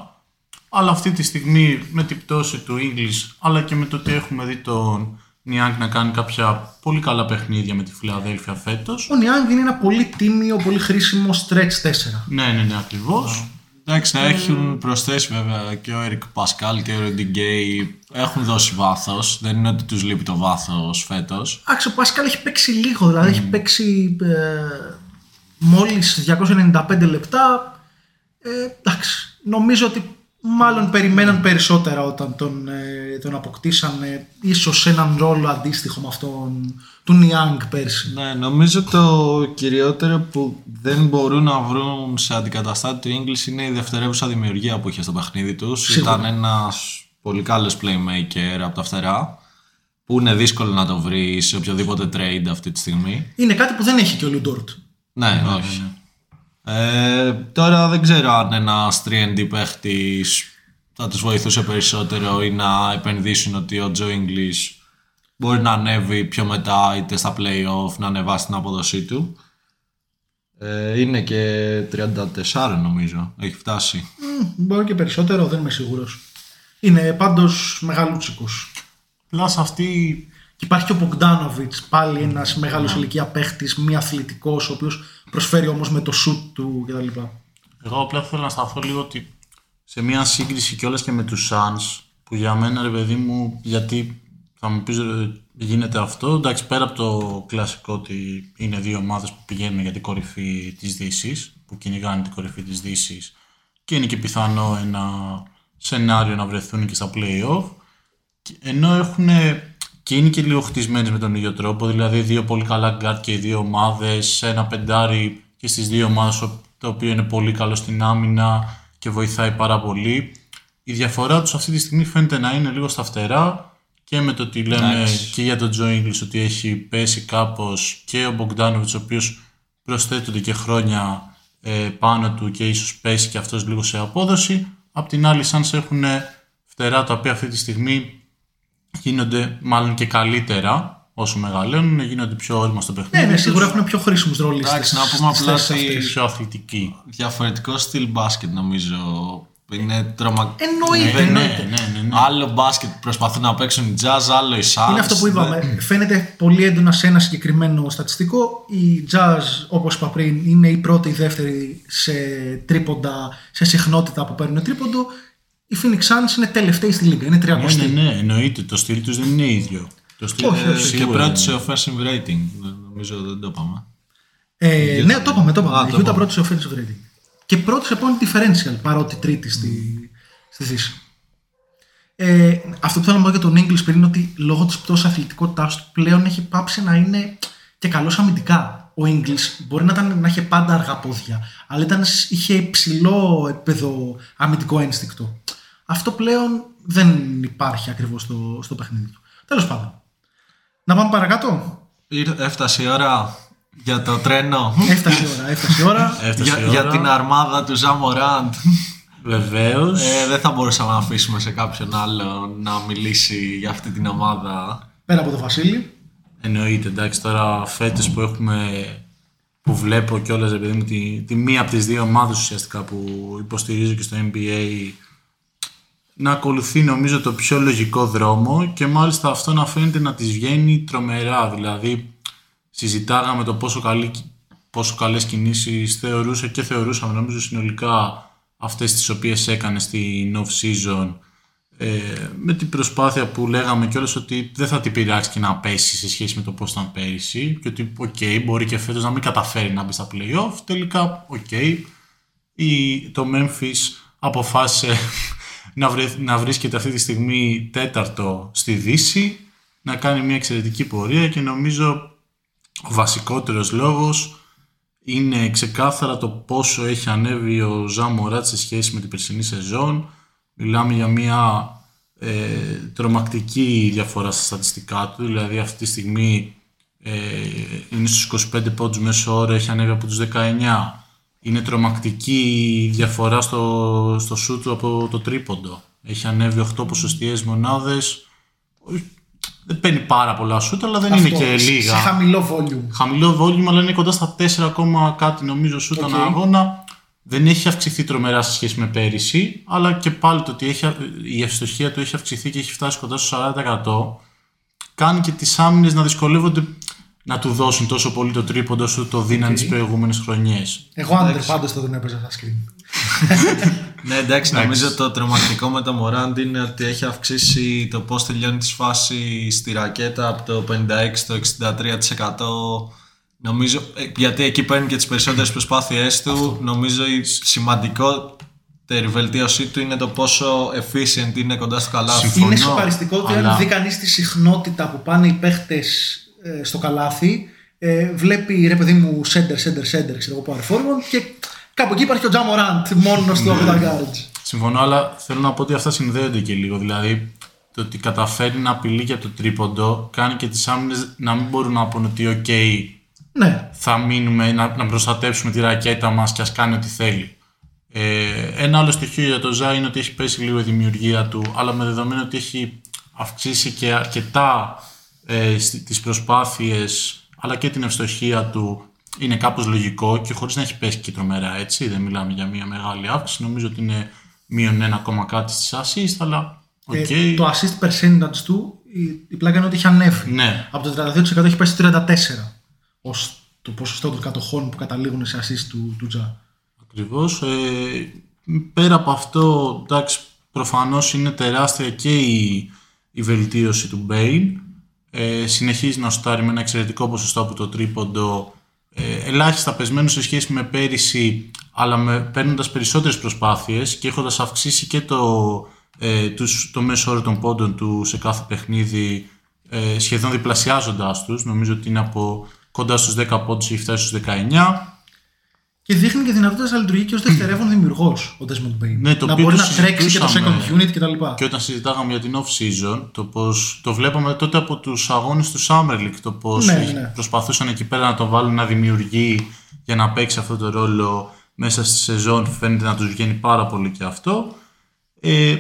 Αλλά αυτή τη στιγμή με την πτώση του English αλλά και με το ότι έχουμε δει τον Νιάνγκ να κάνει κάποια πολύ καλά παιχνίδια με τη Φιλαδέλφια φέτος. Ο Νιάνγκ είναι ένα πολύ τίμιο, πολύ χρήσιμο stretch 4. Ναι, ναι, ναι, ακριβώς. Εντάξει, έχουν προσθέσει βέβαια και ο Ερικ Πασκάλ και ο Ρέντι Γκέι. Έχουν δώσει βάθος. Δεν είναι ότι τους λείπει το βάθος φέτος. Άξιο, ο Πασκάλ έχει παίξει λίγο, δηλαδή έχει παίξει ε, μόλις 295 λεπτά. Ε, εντάξει, νομίζω ότι μάλλον περιμέναν περισσότερα όταν τον, ε, τον αποκτήσανε ίσως έναν ρόλο αντίστοιχο με αυτόν του Νιάνγκ πέρσι. Ναι, νομίζω το κυριότερο που δεν μπορούν να βρουν σε αντικαταστάτη του English είναι η δευτερεύουσα δημιουργία που είχε στο παιχνίδι τους. Σίγουρα. Ήταν ένας πολύ καλός playmaker από τα φτερά που είναι δύσκολο να το βρεις σε οποιοδήποτε trade αυτή τη στιγμή. Είναι κάτι που δεν έχει και ο Λουντόρτ. Ναι, όχι. Ε, τώρα δεν ξέρω αν ένα 3D παίχτης θα τους βοηθούσε περισσότερο ή να επενδύσουν ότι ο Joe English μπορεί να ανέβει πιο μετά είτε στα playoff να ανεβάσει την απόδοσή του. Ε, είναι και 34 νομίζω, έχει φτάσει. Μμ, Μπορεί και περισσότερο, δεν είμαι σίγουρος. Είναι πάντως μεγαλούτσικος. Πλάς αυτή Και υπάρχει και ο Μπογκδάνοβιτ, πάλι ένας μεγάλος ηλικία παίχτης, μη αθλητικός, ο οποίος προσφέρει όμως με το σουτ του κτλ. Εγώ απλά θέλω να σταθώ λίγο ότι σε μια σύγκριση κιόλας και με τους Suns που για μένα ρε παιδί μου, γιατί θα μου πεις γίνεται αυτό. Εντάξει, πέρα από το κλασικό ότι είναι δύο ομάδες που πηγαίνουν για την κορυφή της Δύσης, που κυνηγάνε την κορυφή της Δύσης και είναι και πιθανό ένα σενάριο να βρεθούν και στα playoff. Και- Ενώ έχουν και είναι και λίγο χτισμένες με τον ίδιο τρόπο, δηλαδή δύο πολύ καλά guard και οι δύο ομάδες, ένα πεντάρι και στις δύο ομάδες το οποίο είναι πολύ καλό στην άμυνα και βοηθάει πάρα πολύ. Η διαφορά τους αυτή τη στιγμή φαίνεται να είναι λίγο στα φτερά και με το ότι λέμε Εντάξει. και για τον Τζο English ότι έχει πέσει κάπως και ο Μπογκδάνοβιτς ο οποίος προσθέτονται και χρόνια ε, πάνω του και ίσως πέσει και αυτός λίγο σε απόδοση. Απ' την άλλη σαν έχουν φτερά τα οποία αυτή τη στιγμή γίνονται μάλλον και καλύτερα όσο μεγαλώνουν, γίνονται πιο όρημα στο παιχνίδι. Ναι, ναι, τους, σίγουρα έχουν πιο χρήσιμους ρόλους. Εντάξει, να πούμε απλά ότι- πιο αθλητικοί. Διαφορετικό στυλ μπάσκετ νομίζω. Είναι τρομα... Εννοείται, Ναι, εννοείται. ναι, ναι, ναι, ναι. Άλλο μπάσκετ που προσπαθούν να παίξουν οι jazz, άλλο οι Suns. Είναι αυτό που είπαμε. Φαίνεται πολύ έντονα σε ένα συγκεκριμένο στατιστικό. Η Jazz, όπως είπα πριν, είναι η πρώτη ή η δεύτερη σε τρίποντα, σε συχνότητα που παίρνουν τρίποντο. Η Phoenix Suns είναι τελευταίοι στη λίγα. Είναι Ναι, 30. ναι, ναι, εννοείται. Το στυλ τους δεν είναι ίδιο. Το στυλ Όχι, τους όχι. Και σίγουρα πρώτη είναι. σε offensive rating. Νομίζω δεν το είπαμε. Ε, ναι, το είπαμε, το Α, είπαμε. το Η Utah είπαμε. πρώτη σε offensive rating. Και πρώτη σε point differential, παρότι τρίτη στη, στη Δύση. Ε, αυτό που θέλω να πω για τον English πριν είναι ότι λόγω της πτώσης αθλητικότητάς του πλέον έχει πάψει να είναι και καλός αμυντικά. Ο English μπορεί να, ήταν, να είχε πάντα αργά πόδια, αλλά ήταν, είχε υψηλό επίπεδο αμυντικό ένστικτο. Αυτό πλέον δεν υπάρχει ακριβώς στο, στο παιχνίδι του. Τέλος πάντων. Να πάμε παρακάτω. Ήρ- Έφτασε η ώρα για το τρένο. Έφτασε η ώρα, έφτασε η ώρα. Έφτασε για, η για ώρα. την αρμάδα του Ζαμοράντ. Βεβαίως. ε, δεν θα μπορούσαμε να αφήσουμε σε κάποιον άλλο να μιλήσει για αυτή την ομάδα. Πέρα από το Βασίλη. Εννοείται, εντάξει, τώρα φέτος που έχουμε που βλέπω κιόλας ρε παιδί μου τη, τη μία από τις δύο ομάδες ουσιαστικά που υποστηρίζω και στο NBA να ακολουθεί νομίζω το πιο λογικό δρόμο και μάλιστα αυτό να φαίνεται να της βγαίνει τρομερά. Δηλαδή συζητάγαμε το πόσο, καλή, πόσο καλές κινήσεις θεωρούσε και θεωρούσαμε νομίζω συνολικά αυτές τις οποίες έκανε στην off-season ε, με την προσπάθεια που λέγαμε κιόλας ότι δεν θα την πειράξει και να πέσει σε σχέση με το πώς ήταν πέρυσι και ότι οκ, μπορεί και φέτος να μην καταφέρει να μπει στα play-off. Τελικά οκ η, το Memphis αποφάσισε να, βρε, να βρίσκεται αυτή τη στιγμή τέταρτο στη Δύση να κάνει μια εξαιρετική πορεία και νομίζω ο βασικότερος λόγος είναι ξεκάθαρα το πόσο έχει ανέβει ο Ζαν Μωράτ σε σχέση με την περσινή σεζόν. Μιλάμε για μια ε, τρομακτική διαφορά στα στατιστικά του, δηλαδή αυτή τη στιγμή ε, είναι στους 25 πόντους μέσω όρο, έχει ανέβει από τους 19. Είναι τρομακτική η διαφορά στο, στο σούτ του από το τρίποντο. Έχει ανέβει 8 ποσοστιαίες μονάδες. Δεν παίρνει πάρα πολλά σούτ, αλλά δεν είναι Αυτό, και σε- λίγα Σε χαμηλό volume. χαμηλό volume, αλλά είναι κοντά στα 4 κόμμα κάτι νομίζω σου ήταν Οκ. αγώνα. Δεν έχει αυξηθεί τρομερά σε σχέση με πέρυσι, αλλά και πάλι το ότι έχει, η ευστοχία του έχει αυξηθεί και έχει φτάσει κοντά στο 40%. κάνει και τις άμυνες να δυσκολεύονται να του δώσουν τόσο πολύ το τρίποντο όσο το δίναν τις προηγούμενες χρονιές. Εγώ under πάντως θα τον έπαιζα στα screen. Ναι, εντάξει, νομίζω το τρομακτικό με το Μωράντ είναι ότι έχει αυξήσει το πώς τελειώνει τη φάση στη ρακέτα από το 56% στο 63%. Νομίζω, ε, γιατί εκεί παίρνει και τις περισσότερες προσπάθειές του. Νομίζω η σημαντικότερη βελτίωσή του είναι το πόσο efficient είναι κοντά στο καλάθι. Συμφωνώ. Είναι σοκαριστικό ότι αλλά- αν δει κανείς τη συχνότητα που πάνε οι παίχτες στο καλάθι, ε, βλέπει ρε παιδί μου center, center, center, ξέρω εγώ power forward και κάπου εκεί υπάρχει ο Τζα Μοράντ μόνος στο 80 guards. Συμφωνώ, αλλά θέλω να πω ότι αυτά συνδέονται και λίγο. Δηλαδή, το ότι καταφέρει να απειλεί για το τρίποντο κάνει και τις άμυνες να μην μπορούν να πούνε ότι «ΟΚ, Ναι, θα μείνουμε να, να προστατεύσουμε τη ρακέτα μας και ας κάνει ό,τι θέλει». Ε, ένα άλλο στοιχείο για το Ja είναι ότι έχει πέσει λίγο η δημιουργία του, αλλά με δεδομένο ότι έχει αυξήσει και αρκετά ε, στι- τις προσπάθειες αλλά και την ευστοχία του είναι κάπως λογικό και χωρίς να έχει πέσει και τρομερά έτσι, δεν μιλάμε για μια μεγάλη αύξηση, νομίζω ότι είναι μείον ένα κόμμα κάτι στις assist, αλλά οκ. ε, το assist percentage του, η, η πλάκα είναι ότι έχει ανέβει. Ναι, Από το 32% έχει πέσει στο 34% ως το ποσοστό των κατοχών που καταλήγουν σε assist του, του Τζα. Ακριβώς. Ε, πέρα από αυτό, εντάξει, προφανώς είναι τεράστια και η, η βελτίωση του Μπέιν. Ε, συνεχίζει να σουτάρει με ένα εξαιρετικό ποσοστό από το τρίποντο. Ε, ελάχιστα πεσμένος σε σχέση με πέρυσι, αλλά με, παίρνοντας περισσότερες προσπάθειες και έχοντας αυξήσει και το, ε, τους, το μέσο όρο των πόντων του σε κάθε παιχνίδι ε, σχεδόν διπλασιάζοντάς τους. Νομίζω ότι είναι από κοντά στους 10 πόντους έχει φτάσει στους 19. Και δείχνει και δυνατότητα να λειτουργεί και ως δευτερεύον δημιουργός ο Desmond Bain. Ναι, το να οποίο μπορεί το να τρέξει και το συζητούσαμε. second unit κτλ. Και όταν συζητάγαμε για την off-season, το πώς το βλέπαμε τότε από τους αγώνες του Summer League, το πώς Ναι, έχει- ναι. προσπαθούσαν εκεί πέρα να τον βάλουν να δημιουργεί για να παίξει αυτό το ρόλο μέσα στη σεζόν, φαίνεται να τους βγαίνει πάρα πολύ και αυτό. Ε,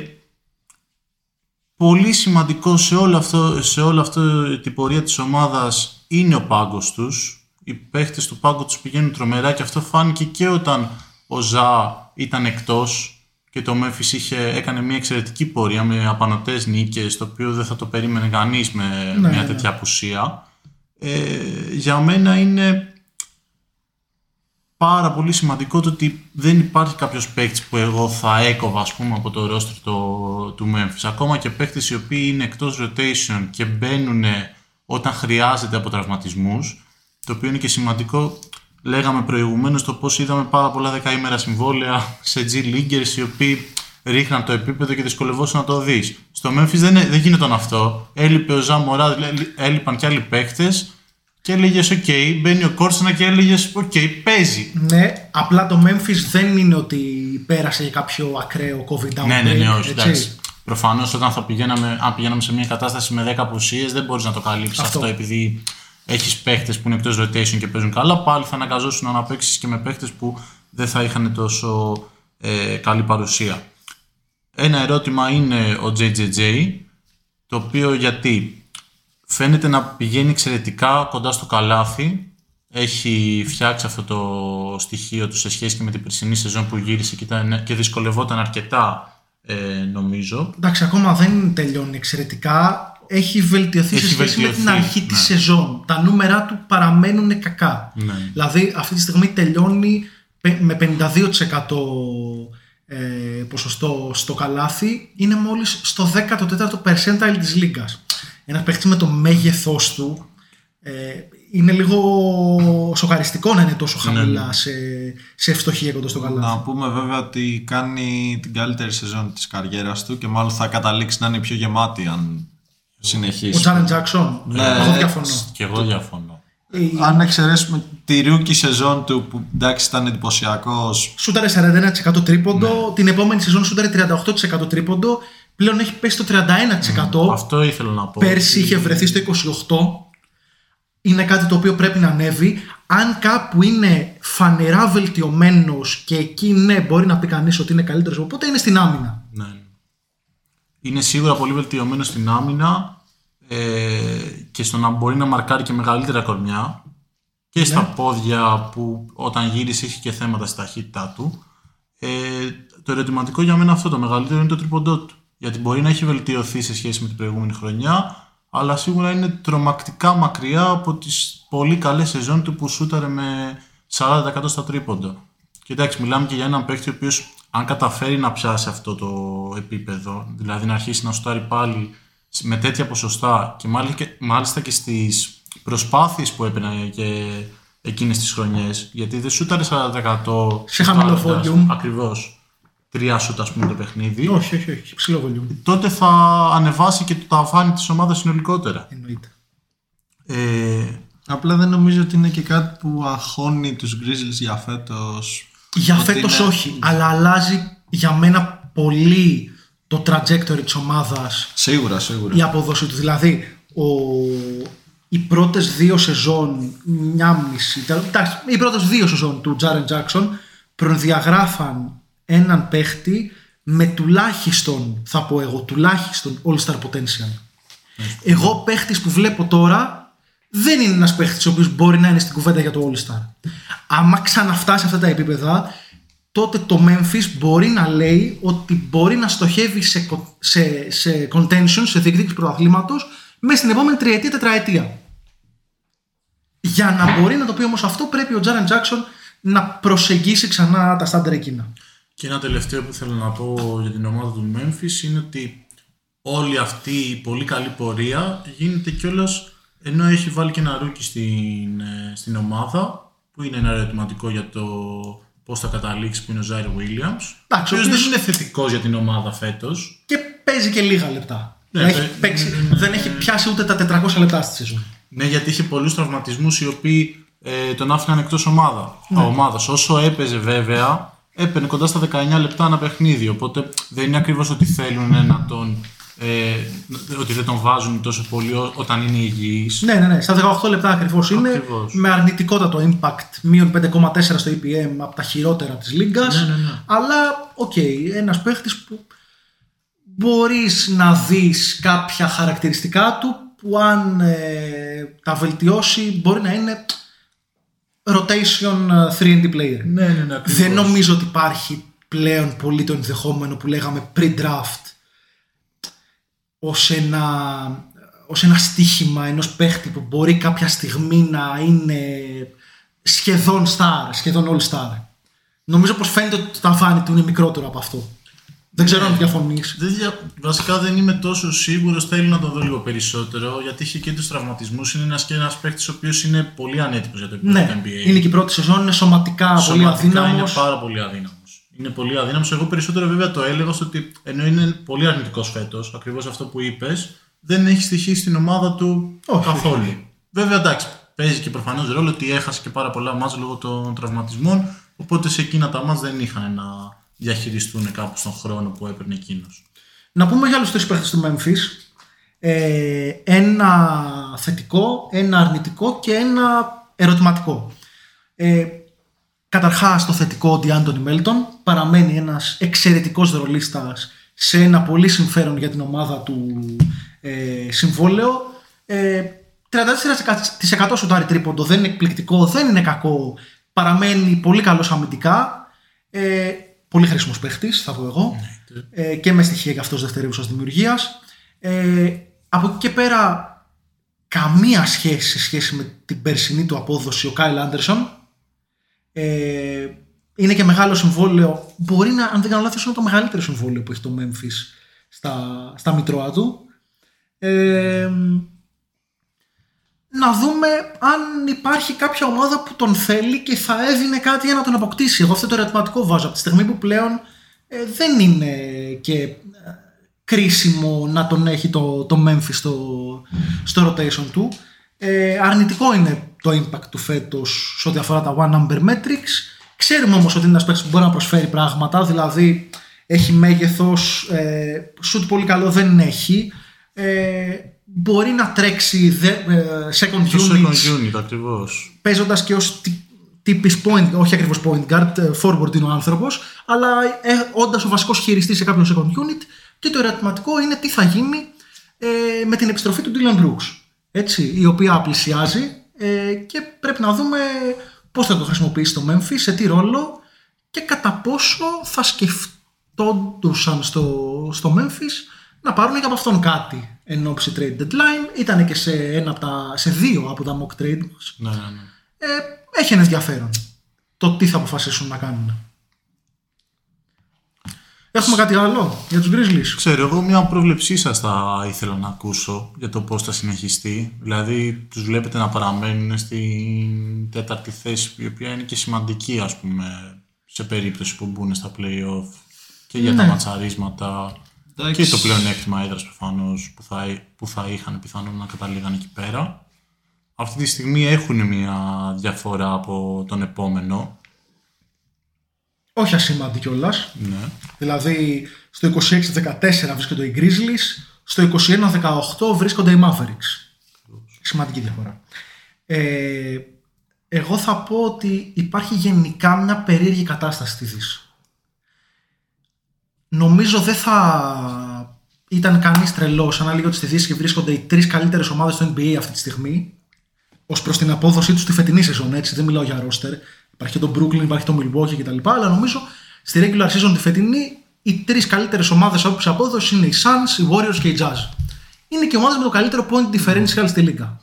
πολύ σημαντικό σε όλο αυτό, σε όλο αυτό την πορεία της ομάδας είναι ο πάγκος τους. Οι παίχτες του πάγκου τους πηγαίνουν τρομερά και αυτό φάνηκε και όταν ο Ζα ήταν εκτός και το Memphis είχε, έκανε μια εξαιρετική πορεία με απανοτές νίκες το οποίο δεν θα το περίμενε κανείς με Ναι, μια ναι. τέτοια απουσία. Ε, για μένα είναι πάρα πολύ σημαντικό το ότι δεν υπάρχει κάποιος παίκτης που εγώ θα έκοβα ας πούμε, από το roster το, του Memphis. Ακόμα και παίκτες οι οποίοι είναι εκτός rotation και μπαίνουν όταν χρειάζεται από τραυματισμούς, το οποίο είναι και σημαντικό. Λέγαμε προηγουμένως το πώς είδαμε πάρα πολλά δεκαήμερα συμβόλαια σε G Leaguers οι οποίοι ρίχναν το επίπεδο και δυσκολευόσαν να το δεις. Στο Memphis δεν, δεν γινόταν αυτό. Έλειπε ο Ζαμορά, έλειπαν και άλλοι παίκτες και έλεγες: OK, μπαίνει ο Κόρσανα και έλεγες: OK, παίζει. Ναι, απλά το Memphis δεν είναι ότι πέρασε για κάποιο ακραίο COVID outbreak. Ναι, ναι, ναι, όχι. έτσι. Εντάξει. Προφανώς, όταν θα πηγαίναμε, αν πηγαίναμε σε μια κατάσταση με 10 απουσίες, δεν μπορείς να το καλύψεις αυτό. Αυτό. επειδή έχεις παίχτες που είναι εκτός rotation και παίζουν καλά. Πάλι θα αναγκαζόσουν να παίξεις και με παίχτες που δεν θα είχαν τόσο ε, καλή παρουσία. Ένα ερώτημα είναι ο JJJ, το οποίο γιατί; Φαίνεται να πηγαίνει εξαιρετικά κοντά στο καλάθι. Έχει φτιάξει αυτό το στοιχείο του σε σχέση και με την περσινή σεζόν που γύρισε και, ήταν, και δυσκολευόταν αρκετά, ε, νομίζω. Εντάξει, ακόμα δεν τελειώνει εξαιρετικά. Έχει βελτιωθεί Έχει σε σχέση με την βελτιωθεί, αρχή ναι. τη σεζόν. Τα νούμερα του παραμένουν κακά. Ναι. Δηλαδή, αυτή τη στιγμή τελειώνει πε- με 52% ε, ποσοστό στο καλάθι. Είναι μόλις στο 14ο percentile της λίγκας. Ένας παίχτης με το μέγεθός του ε, είναι λίγο σοκαριστικό να είναι τόσο χαμηλά σε, σε ευστοχία κοντά στο καλάθι. Να πούμε βέβαια ότι κάνει την καλύτερη σεζόν της καριέρας του και μάλλον θα καταλήξει να είναι η πιο γεμάτη αν Ο συνεχίσει. Τζάρεν Τζάξον, Ναι. εγώ διαφωνώ. Και εγώ διαφωνώ. Ε, Αν εξαιρέσουμε τη rookie σεζόν του που εντάξει ήταν εντυπωσιακός. Σούταρε 41% τρίποντο, Ναι. την επόμενη σεζόν σούταρε 38% τρίποντο, πλέον έχει πέσει στο 31%. Αυτό ήθελα να πω. Πέρσι είχε βρεθεί στο 28%. Είναι κάτι το οποίο πρέπει να ανέβει. Αν κάπου είναι φανερά βελτιωμένος και εκεί ναι, μπορεί να πει κανείς ότι είναι καλύτερος, οπότε είναι στην άμυνα. Ναι. Είναι σίγουρα πολύ βελτιωμένος στην άμυνα ε, και στο να μπορεί να μαρκάρει και μεγαλύτερα κορμιά και στα πόδια που όταν γύρισε είχε και θέματα στη ταχύτητά του. Ε, το ερωτηματικό για μένα αυτό το μεγαλύτερο είναι το τρίποντό του. Γιατί μπορεί να έχει βελτιωθεί σε σχέση με την προηγούμενη χρονιά, αλλά σίγουρα είναι τρομακτικά μακριά από τις πολύ καλές σεζόν του που σούταρε με 40% στα τρίποντα. Και εντάξει, μιλάμε και για έναν παίκτη ο οποίος αν καταφέρει να πιάσει αυτό το επίπεδο, δηλαδή να αρχίσει να σουτάρει πάλι με τέτοια ποσοστά και μάλιστα και, μάλιστα και στις προσπάθειες που έπαιρνε και εκείνες τις χρονιές, γιατί δεν σούταρε 40% Σε χαμηλό volume. Ακριβώς. Τρία σούτ, ας πούμε, το παιχνίδι. Όχι, όχι, όχι. Ψηλό volume. Τότε θα ανεβάσει και το ταβάνι της ομάδας συνολικότερα. Εννοείται. Ε, Απλά δεν νομίζω ότι είναι και κάτι που αγχώνει τους Grizzlies για φέτος. Για Ότι φέτος είναι- όχι, αλλά αλλάζει για μένα πολύ το trajectory της ομάδας Σίγουρα, σίγουρα. η απόδοση του. Δηλαδή, ο... οι πρώτες δύο σεζόν, μια μισή, τα- εντάξει, οι πρώτες δύο σεζόν του Τζάρεν Τζάξον προδιαγράφαν έναν παίχτη με τουλάχιστον, θα πω εγώ, τουλάχιστον All-Star Potential. Εγώ παίχτης που βλέπω τώρα δεν είναι ένας παίχτης ο οποίος μπορεί να είναι στην κουβέντα για το All-Star. Άμα ξαναφτάσει σε αυτά τα επίπεδα, τότε το Memphis μπορεί να λέει ότι μπορεί να στοχεύει σε, κο- σε, σε contention, σε διεκδίκηση πρωταθλήματος μέσα στην επόμενη τριετία, τετραετία. Για να μπορεί να το πει όμως αυτό πρέπει ο Τζάρεν Τζάξον να προσεγγίσει ξανά τα στάντερα εκείνα. Και ένα τελευταίο που θέλω να πω για την ομάδα του Memphis είναι ότι όλη αυτή η πολύ καλή πορεία γίνεται κιόλας ενώ έχει βάλει και ένα rookie στην, ε, στην ομάδα που είναι ένα ερωτηματικό για το πώς θα καταλήξει που είναι ο Ziaire Williams Εντάξει, ο ο οποίος δεν οποίος- είναι θετικός για την ομάδα φέτος Και παίζει και λίγα λεπτά. Ναι, δεν, έχει ε, παίξει- ναι, ναι, ναι, δεν έχει πιάσει ούτε τα 400 λεπτά στη σεζόν. Ναι, γιατί είχε πολλούς τραυματισμούς οι οποίοι ε, τον άφηναν εκτός ομάδα, Ναι. ομάδας. Όσο έπαιζε βέβαια, έπαιρνε κοντά στα 19 λεπτά ένα παιχνίδι. Οπότε δεν είναι ακριβώς ότι θέλουν να τον. Ε, ότι δεν τον βάζουν τόσο πολύ ό- όταν είναι υγιής. Ναι, ναι, ναι. Στα 18 λεπτά ακριβώς είναι. Ακριβώς. Με αρνητικότατο impact. Μείον 5,4 στο EPM από τα χειρότερα της λίγκας. Ναι, ναι, ναι. Αλλά, οκ, ένας παίχτης που μπορείς να δεις κάποια χαρακτηριστικά του που αν ε, τα βελτιώσει μπορεί να είναι rotation ε, 3D player. Ναι, ναι, ναι. ακριβώς. Δεν νομίζω ότι υπάρχει πλέον πολύ το ενδεχόμενο που λέγαμε pre-draft ως ένα, ως ένα στίχημα ενός παίχτη που μπορεί κάποια στιγμή να είναι σχεδόν star, σχεδόν all star. Νομίζω πως φαίνεται ότι το ταβάνι του είναι μικρότερο από αυτό. Δεν ξέρω αν διαφωνείς. Δεν δια- Βασικά δεν είμαι τόσο σίγουρος. Θέλω να τον δω λίγο περισσότερο γιατί είχε και τους τραυματισμούς. Είναι ένας και ένας παίκτη ο οποίος είναι πολύ ανέτοιμος για το επίπεδο Ναι, του NBA. είναι και η πρώτη σεζόν, είναι σωματικά, πολύ Σωματικά αδύναμος. Είναι πάρα πολύ αδύναμος. Είναι πολύ αδύναμος. Εγώ περισσότερο βέβαια το έλεγα στο ότι ενώ είναι πολύ αρνητικός φέτος, ακριβώς αυτό που είπες, δεν έχει στοιχεί στην ομάδα του Όχι, καθόλου. όχι. Βέβαια εντάξει, παίζει και προφανώς ρόλο ότι έχασε και πάρα πολλά μάτς λόγω των τραυματισμών. Οπότε σε εκείνα τα μάτς δεν είχαν να διαχειριστούν κάπου στον χρόνο που έπαιρνε εκείνος. Να πούμε για άλλους τρεις παίχτες του Memphis. Ε, ένα θετικό, ένα αρνητικό και ένα ερωτηματικό. Ε, καταρχάς το θετικό ο Ντιάντονι Μέλτον παραμένει ένας εξαιρετικός ρολίστας σε ένα πολύ συμφέρον για την ομάδα του ε, συμβόλαιο. Ε, 34% σουτάρει τρίποντο, δεν είναι εκπληκτικό, δεν είναι κακό. Παραμένει πολύ καλός αμυντικά. Ε, πολύ χρήσιμος παίχτης, θα πω εγώ. Ε, και με στοιχεία για αυτός δευτερεύουσας δημιουργίας. Ε, από εκεί και πέρα καμία σχέση σε σχέση με την περσινή του απόδοση ο Κάιλ Άντερσον. Ε, είναι και μεγάλο συμβόλαιο. Μπορεί να, αν δεν κάνω λάθος, είναι το μεγαλύτερο συμβόλαιο που έχει το Memphis στα, στα μητρώα του. Ε, να δούμε αν υπάρχει κάποια ομάδα που τον θέλει και θα έδινε κάτι για να τον αποκτήσει. Εγώ αυτό το ερωτηματικό βάζω από τη στιγμή που πλέον ε, δεν είναι και ε, κρίσιμο να τον έχει το, το Memphis στο, στο rotation του. Ε, αρνητικό είναι το impact του φέτος σε ό,τι αφορά τα one number metrics. Ξέρουμε όμως ότι είναι ένας παίκτης που μπορεί να προσφέρει πράγματα, δηλαδή έχει μέγεθος, ε, shoot πολύ καλό δεν έχει. Ε, μπορεί να τρέξει δε, ε, second Το unit second unit ακριβώς. παίζοντας και ως τύπης point, όχι ακριβώς point guard, ε, forward είναι ο άνθρωπος, αλλά ε, όντας ο βασικός χειριστής σε κάποιο second unit. Και το ερωτηματικό είναι τι θα γίνει ε, με την επιστροφή του Dylan Brooks. Έτσι, η οποία πλησιάζει ε, και πρέπει να δούμε πώς θα το χρησιμοποιήσει το Memphis, σε τι ρόλο και κατά πόσο θα σκεφτόντουσαν στο, στο Memphis να πάρουν και από αυτόν κάτι εν ώψη trade deadline. Ήταν και σε, ένα από τα, σε δύο από τα mock trade μας. Ναι, ναι, ναι. Ε, έχει ένα ενδιαφέρον το τι θα αποφασίσουν να κάνουν. Έχουμε κάτι άλλο για τους Grizzlies. Ξέρω, εγώ μια πρόβλεψή σας θα ήθελα να ακούσω για το πώς θα συνεχιστεί. Δηλαδή, τους βλέπετε να παραμένουν στην τέταρτη θέση, η οποία είναι και σημαντική, ας πούμε, σε περίπτωση που μπουν στα play-off και για τα Ναι. ματσαρίσματα Εντάξει. και το πλεονέκτημα έδρας προφανώς που θα, που θα είχαν πιθανόν να καταλήγαν εκεί πέρα. Αυτή τη στιγμή έχουν μια διαφορά από τον επόμενο. Όχι ασήμαντη κιόλας. Ναι. Δηλαδή στο 26-14 βρίσκονται οι Grizzlies, στο 21-18 βρίσκονται οι Mavericks. Σημαντική διαφορά. Ε, εγώ θα πω ότι υπάρχει γενικά μια περίεργη κατάσταση στη Δύση. Νομίζω δεν θα ήταν κανείς τρελός αν έλεγε ότι στη Δύση βρίσκονται οι τρεις καλύτερες ομάδες του NBA αυτή τη στιγμή, ως προς την απόδοσή τους στη φετινή σεζόν. Έτσι, δεν μιλάω για roster. Υπάρχει και το Brooklyn, υπάρχει το Milwaukee κτλ. Αλλά νομίζω στη regular season τη φετινή οι τρεις καλύτερες ομάδες από απόδοσης είναι οι Suns, οι Warriors και οι Jazz. Είναι και ομάδες με το καλύτερο point differential στη λίγα.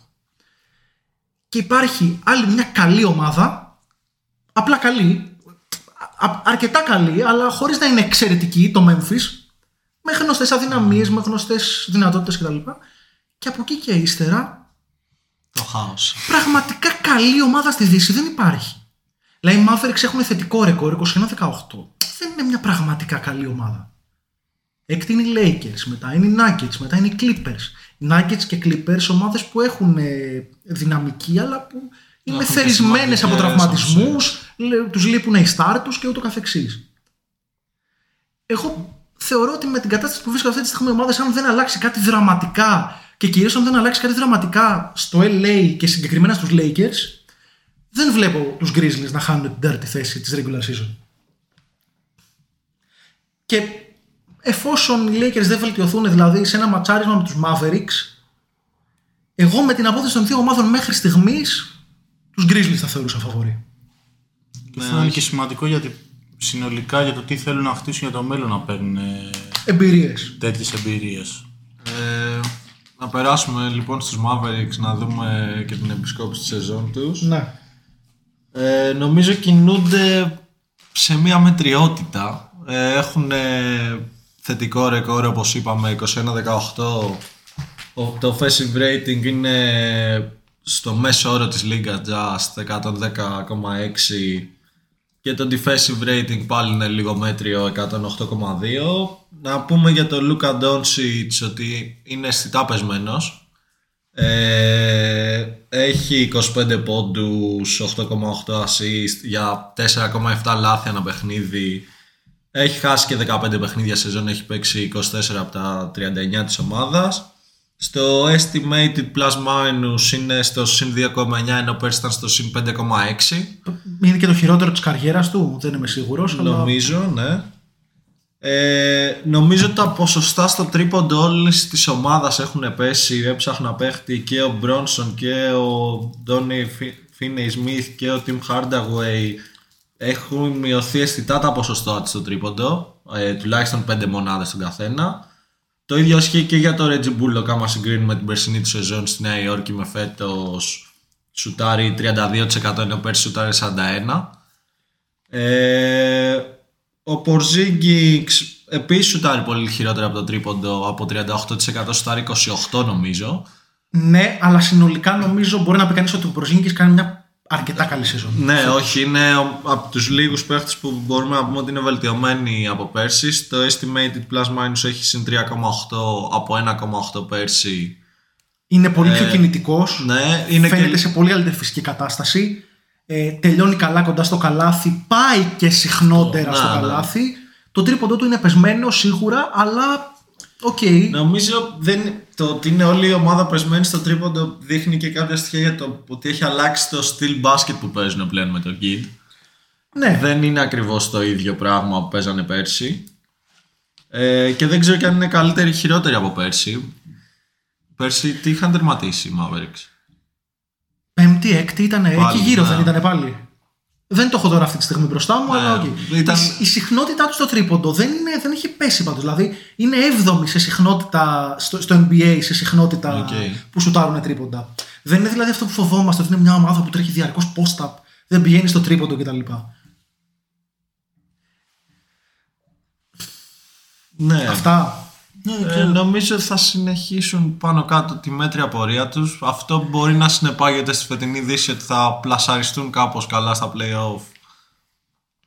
Και υπάρχει άλλη μια καλή ομάδα, απλά καλή, α- αρκετά καλή, αλλά χωρίς να είναι εξαιρετική, το Memphis, με γνωστές αδυναμίες, με γνωστές δυνατότητες κτλ. Και από εκεί και ύστερα Το χάος. πραγματικά καλή ομάδα στη Δύση δεν υπάρχει. Δηλαδή οι Mavericks έχουν θετικό ρεκόρ 21-18. Δεν είναι μια πραγματικά καλή ομάδα. Έκτη είναι οι Lakers, μετά είναι οι Nuggets, μετά είναι οι Clippers. Οι Nuggets και Clippers ομάδες που έχουν ε, δυναμική αλλά που είναι Έχουν και θερισμένες από σημαντικές τραυματισμούς, λέ- τους λείπουν οι stars τους και ούτω καθεξής. Εγώ θεωρώ ότι με την κατάσταση που βρίσκονται αυτή τη στιγμή οι ομάδες αν δεν αλλάξει κάτι δραματικά και κυρίως αν δεν αλλάξει κάτι δραματικά στο LA και συγκεκριμένα στους Lakers δεν βλέπω τους Grizzlies να χάνουν την τέταρτη θέση της regular season. Και εφόσον οι Lakers δεν βελτιωθούν δηλαδή σε ένα ματσάρισμα με τους Mavericks εγώ με την απόδοση των δύο ομάδων μέχρι στιγμής τους Grizzlies θα θεωρούσα φαβορή. Και αυτό είναι και σημαντικό γιατί συνολικά για το τι θέλουν να χτίσουν για το μέλλον να παίρνουν ε, Εμπειρίες. τέτοιες εμπειρίες. Ε, να περάσουμε λοιπόν στους Mavericks να δούμε και την επισκόπηση της σεζόν τους. Ναι. Ε, νομίζω κινούνται σε μια μετριότητα. Ε, έχουν θετικό ρεκόρ όπως είπαμε 21-18. Ο- Το offensive rating είναι στο μέσο όρο της Λίγκα Just 110,6 και το defensive rating πάλι είναι λίγο μέτριο 108,2. Να πούμε για τον Luka Doncic ότι είναι αισθητά πεσμένος. Ε, έχει 25 πόντους, 8,8 assist για 4,7 λάθη ένα παιχνίδι. Έχει χάσει και 15 παιχνίδια σεζόν, έχει παίξει 24 από τα 39 της ομάδας. Στο estimated plus minus είναι στο συν 2,9 ενώ πέρσι ήταν στο συν 5,6. Είναι και το χειρότερο της καριέρας του, δεν είμαι σίγουρος. αλλά... Νομίζω, ναι. Ε, νομίζω ότι τα ποσοστά στο τρίποντο όλης της ομάδας έχουν πέσει. Έψαχνα παίχτη και ο Μπρόνσον και ο Ντόνι Φίνεϊ Σμιθ και ο Τιμ Hardaway έχουν μειωθεί αισθητά τα ποσοστά τους στο τρίποντο. Ε, τουλάχιστον 5 μονάδες στον καθένα. Το ίδιο ισχύει και για το Reggie Bullock άμα συγκρίνουμε την περσινή του σεζόν στη Νέα Υόρκη με φέτος σουτάρει 32% ενώ πέρσι σουτάρει 41%. Ε, ο Πορζίγκιξ επίσης σουτάρει πολύ χειρότερα από το τρίποντο από 38% σουτάρει 28% νομίζω. Ναι, αλλά συνολικά νομίζω μπορεί να πει κανείς ότι ο Προζίνκης κάνει μια αρκετά καλή σεζόν. Ναι, όχι, είναι ο- από τους λίγους παίχτες που μπορούμε να πούμε ότι είναι βελτιωμένοι από πέρσι. Το estimated plus minus έχει συν 3,8 από 1,8 πέρσι. Είναι πολύ πιο κινητικός. Ναι, είναι φαίνεται και... σε πολύ καλύτερη φυσική κατάσταση. Ε, τελειώνει καλά κοντά στο καλάθι. Πάει και συχνότερα Να, στο ναι. καλάθι. Το τρίποντο του είναι πεσμένο σίγουρα, αλλά οκ. Νομίζω δεν, το ότι είναι όλη η ομάδα πεσμένη στο τρίποντο δείχνει και κάποια στοιχεία για το ότι έχει αλλάξει το στυλ μπάσκετ που παίζουν πλέον με το Kidd. Ναι, Δεν είναι ακριβώς το ίδιο πράγμα που παίζανε πέρσι. Ε, και δεν ξέρω και αν είναι καλύτερη ή χειρότερη από πέρσι. Πέρσι τι είχαν τερματίσει οι Mavericks; Πέμπτη, έκτη ήταν. Εκεί γύρω ναι. δεν ήταν πάλι. Δεν το έχω τώρα αυτή τη στιγμή μπροστά μου, Ναι, αλλά οκ. ήταν- Η, η συχνότητά του στο τρίποντο δεν, είναι, δεν έχει πέσει πάντως. Δηλαδή είναι 7η σε συχνότητα στο, στο NBA, σε συχνότητα Οκ. που σουτάρουν τρίποντα. Δεν είναι δηλαδή αυτό που φοβόμαστε ότι είναι μια ομάδα που τρέχει διαρκώς post-up, δεν πηγαίνει στο τρίποντο κτλ. Ναι. Αυτά. Ε, νομίζω ότι θα συνεχίσουν πάνω κάτω τη μέτρια πορεία τους. Αυτό μπορεί να συνεπάγεται στη φετινή δύση ότι θα πλασαριστούν κάπως καλά στα play-off.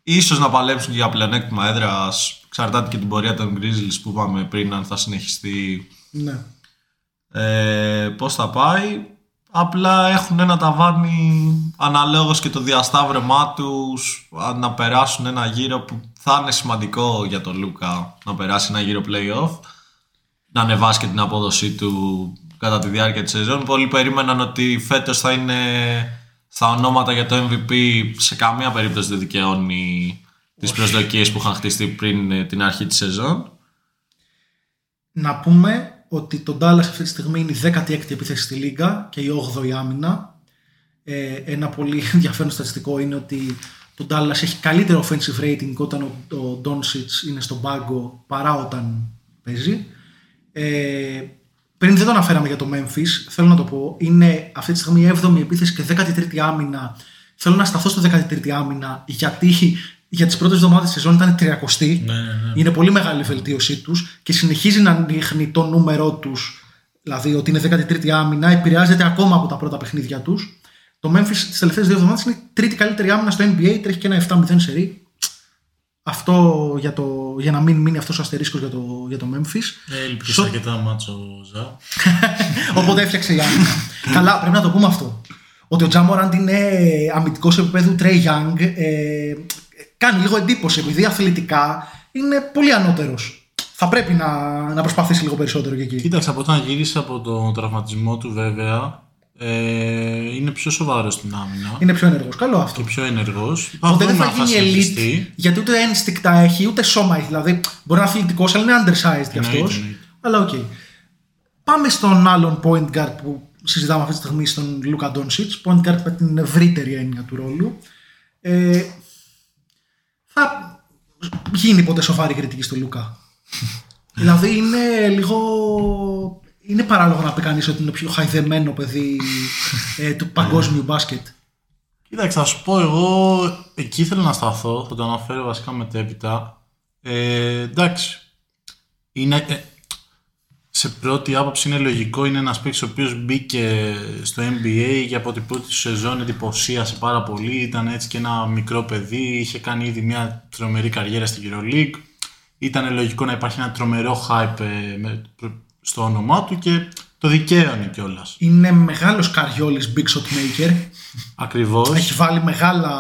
Ίσως να παλέψουν και για πλεονέκτημα έδρας. Εξαρτάται και την πορεία των Grizzlies που είπαμε πριν αν θα συνεχιστεί Ναι. ε, πώς θα πάει. Απλά έχουν ένα ταβάνι αναλόγως και το διασταύρεμά τους α, να περάσουν ένα γύρο που θα είναι σημαντικό για τον Λούκα να περάσει ένα γύρο play-off να ανεβάσει και την απόδοσή του κατά τη διάρκεια της σεζόν. Πολλοί περίμεναν ότι φέτος θα είναι στα ονόματα για το MVP σε καμία περίπτωση δεν δικαιώνει τις προσδοκίες που είχαν χτιστεί πριν ε, την αρχή της σεζόν. Να πούμε ότι το Dallas αυτή τη στιγμή είναι η 16η επίθεση στη Λίγκα και η 8η άμυνα. Ε, ένα πολύ ενδιαφέρον στατιστικό είναι ότι το Dallas έχει καλύτερο offensive rating όταν ο, ο Doncic είναι στον πάγκο παρά όταν παίζει. Ε, πριν δεν το αναφέραμε για το Memphis, θέλω να το πω. Είναι αυτή τη στιγμή η 7η επίθεση και 13η άμυνα. Θέλω να σταθώ στο 13η άμυνα γιατί για τις πρώτες εβδομάδες τη σεζόν ήταν 30η. Ναι, ναι. Είναι πολύ μεγάλη η βελτίωσή τους και συνεχίζει να δείχνει το νούμερό τους, δηλαδή ότι είναι 13η άμυνα, επηρεάζεται ακόμα από τα πρώτα παιχνίδια τους. Το Memphis τις τελευταίες δύο εβδομάδες είναι η τρίτη καλύτερη άμυνα στο NBA, τρέχει και ένα 7-0 σερί. Αυτό για, το, για να μην μείνει αυτός ο αστερίσκος για το, για το Memphis. Έλειπε Σο- αρκετά μάτσο Ζα. Οπότε έφτιαξε η άμυνα. Καλά, πρέπει να το πούμε αυτό. Ότι ο Τζάμοραντ είναι αμυντικός επίπεδου Trey Young. Ε, κάνει λίγο εντύπωση επειδή αθλητικά είναι πολύ ανώτερος. Θα πρέπει να, να προσπαθήσει λίγο περισσότερο και εκεί. Κοίταξε, από όταν γύρισε από τον τραυματισμό του βέβαια, ε, είναι πιο σοβαρός στην άμυνα Είναι πιο ενεργός. Καλό αυτό. και πιο ενεργός. Ποτέ δεν θα γίνει elite γιατί ούτε ένστικτα έχει ούτε σώμα έχει. Δηλαδή μπορεί να είναι αθλητικός, αλλά είναι undersized κι αυτός. Εννοείται, εννοείται. Αλλά οκ. Πάμε στον άλλον point guard που συζητάμε αυτή τη στιγμή, στον Λούκα Ντόντσιτς. Point guard με την ευρύτερη έννοια του ρόλου. Ε, θα γίνει ποτέ σοβαρή κριτική στο Λούκα. δηλαδή είναι λίγο. Είναι παράλογο να πει κανείς ότι είναι το πιο χαϊδεμένο παιδί ε, του παγκόσμιου μπάσκετ. Κοίταξε, θα σου πω εγώ, εκεί θέλω να σταθώ, θα το αναφέρω βασικά μετέπειτα. Ε, εντάξει, είναι, ε, σε πρώτη άποψη είναι λογικό, είναι ένας παίκτης ο οποίος μπήκε στο NBA και από την πρώτη του σεζόν εντυπωσίασε πάρα πολύ, ήταν έτσι και ένα μικρό παιδί, είχε κάνει ήδη μια τρομερή καριέρα στην EuroLeague, ήταν λογικό να υπάρχει ένα τρομερό hype ε, με- στο όνομά του και το δικαίωνε κιόλας. Είναι μεγάλος καριόλης big shot maker. Ακριβώς. Έχει βάλει μεγάλα,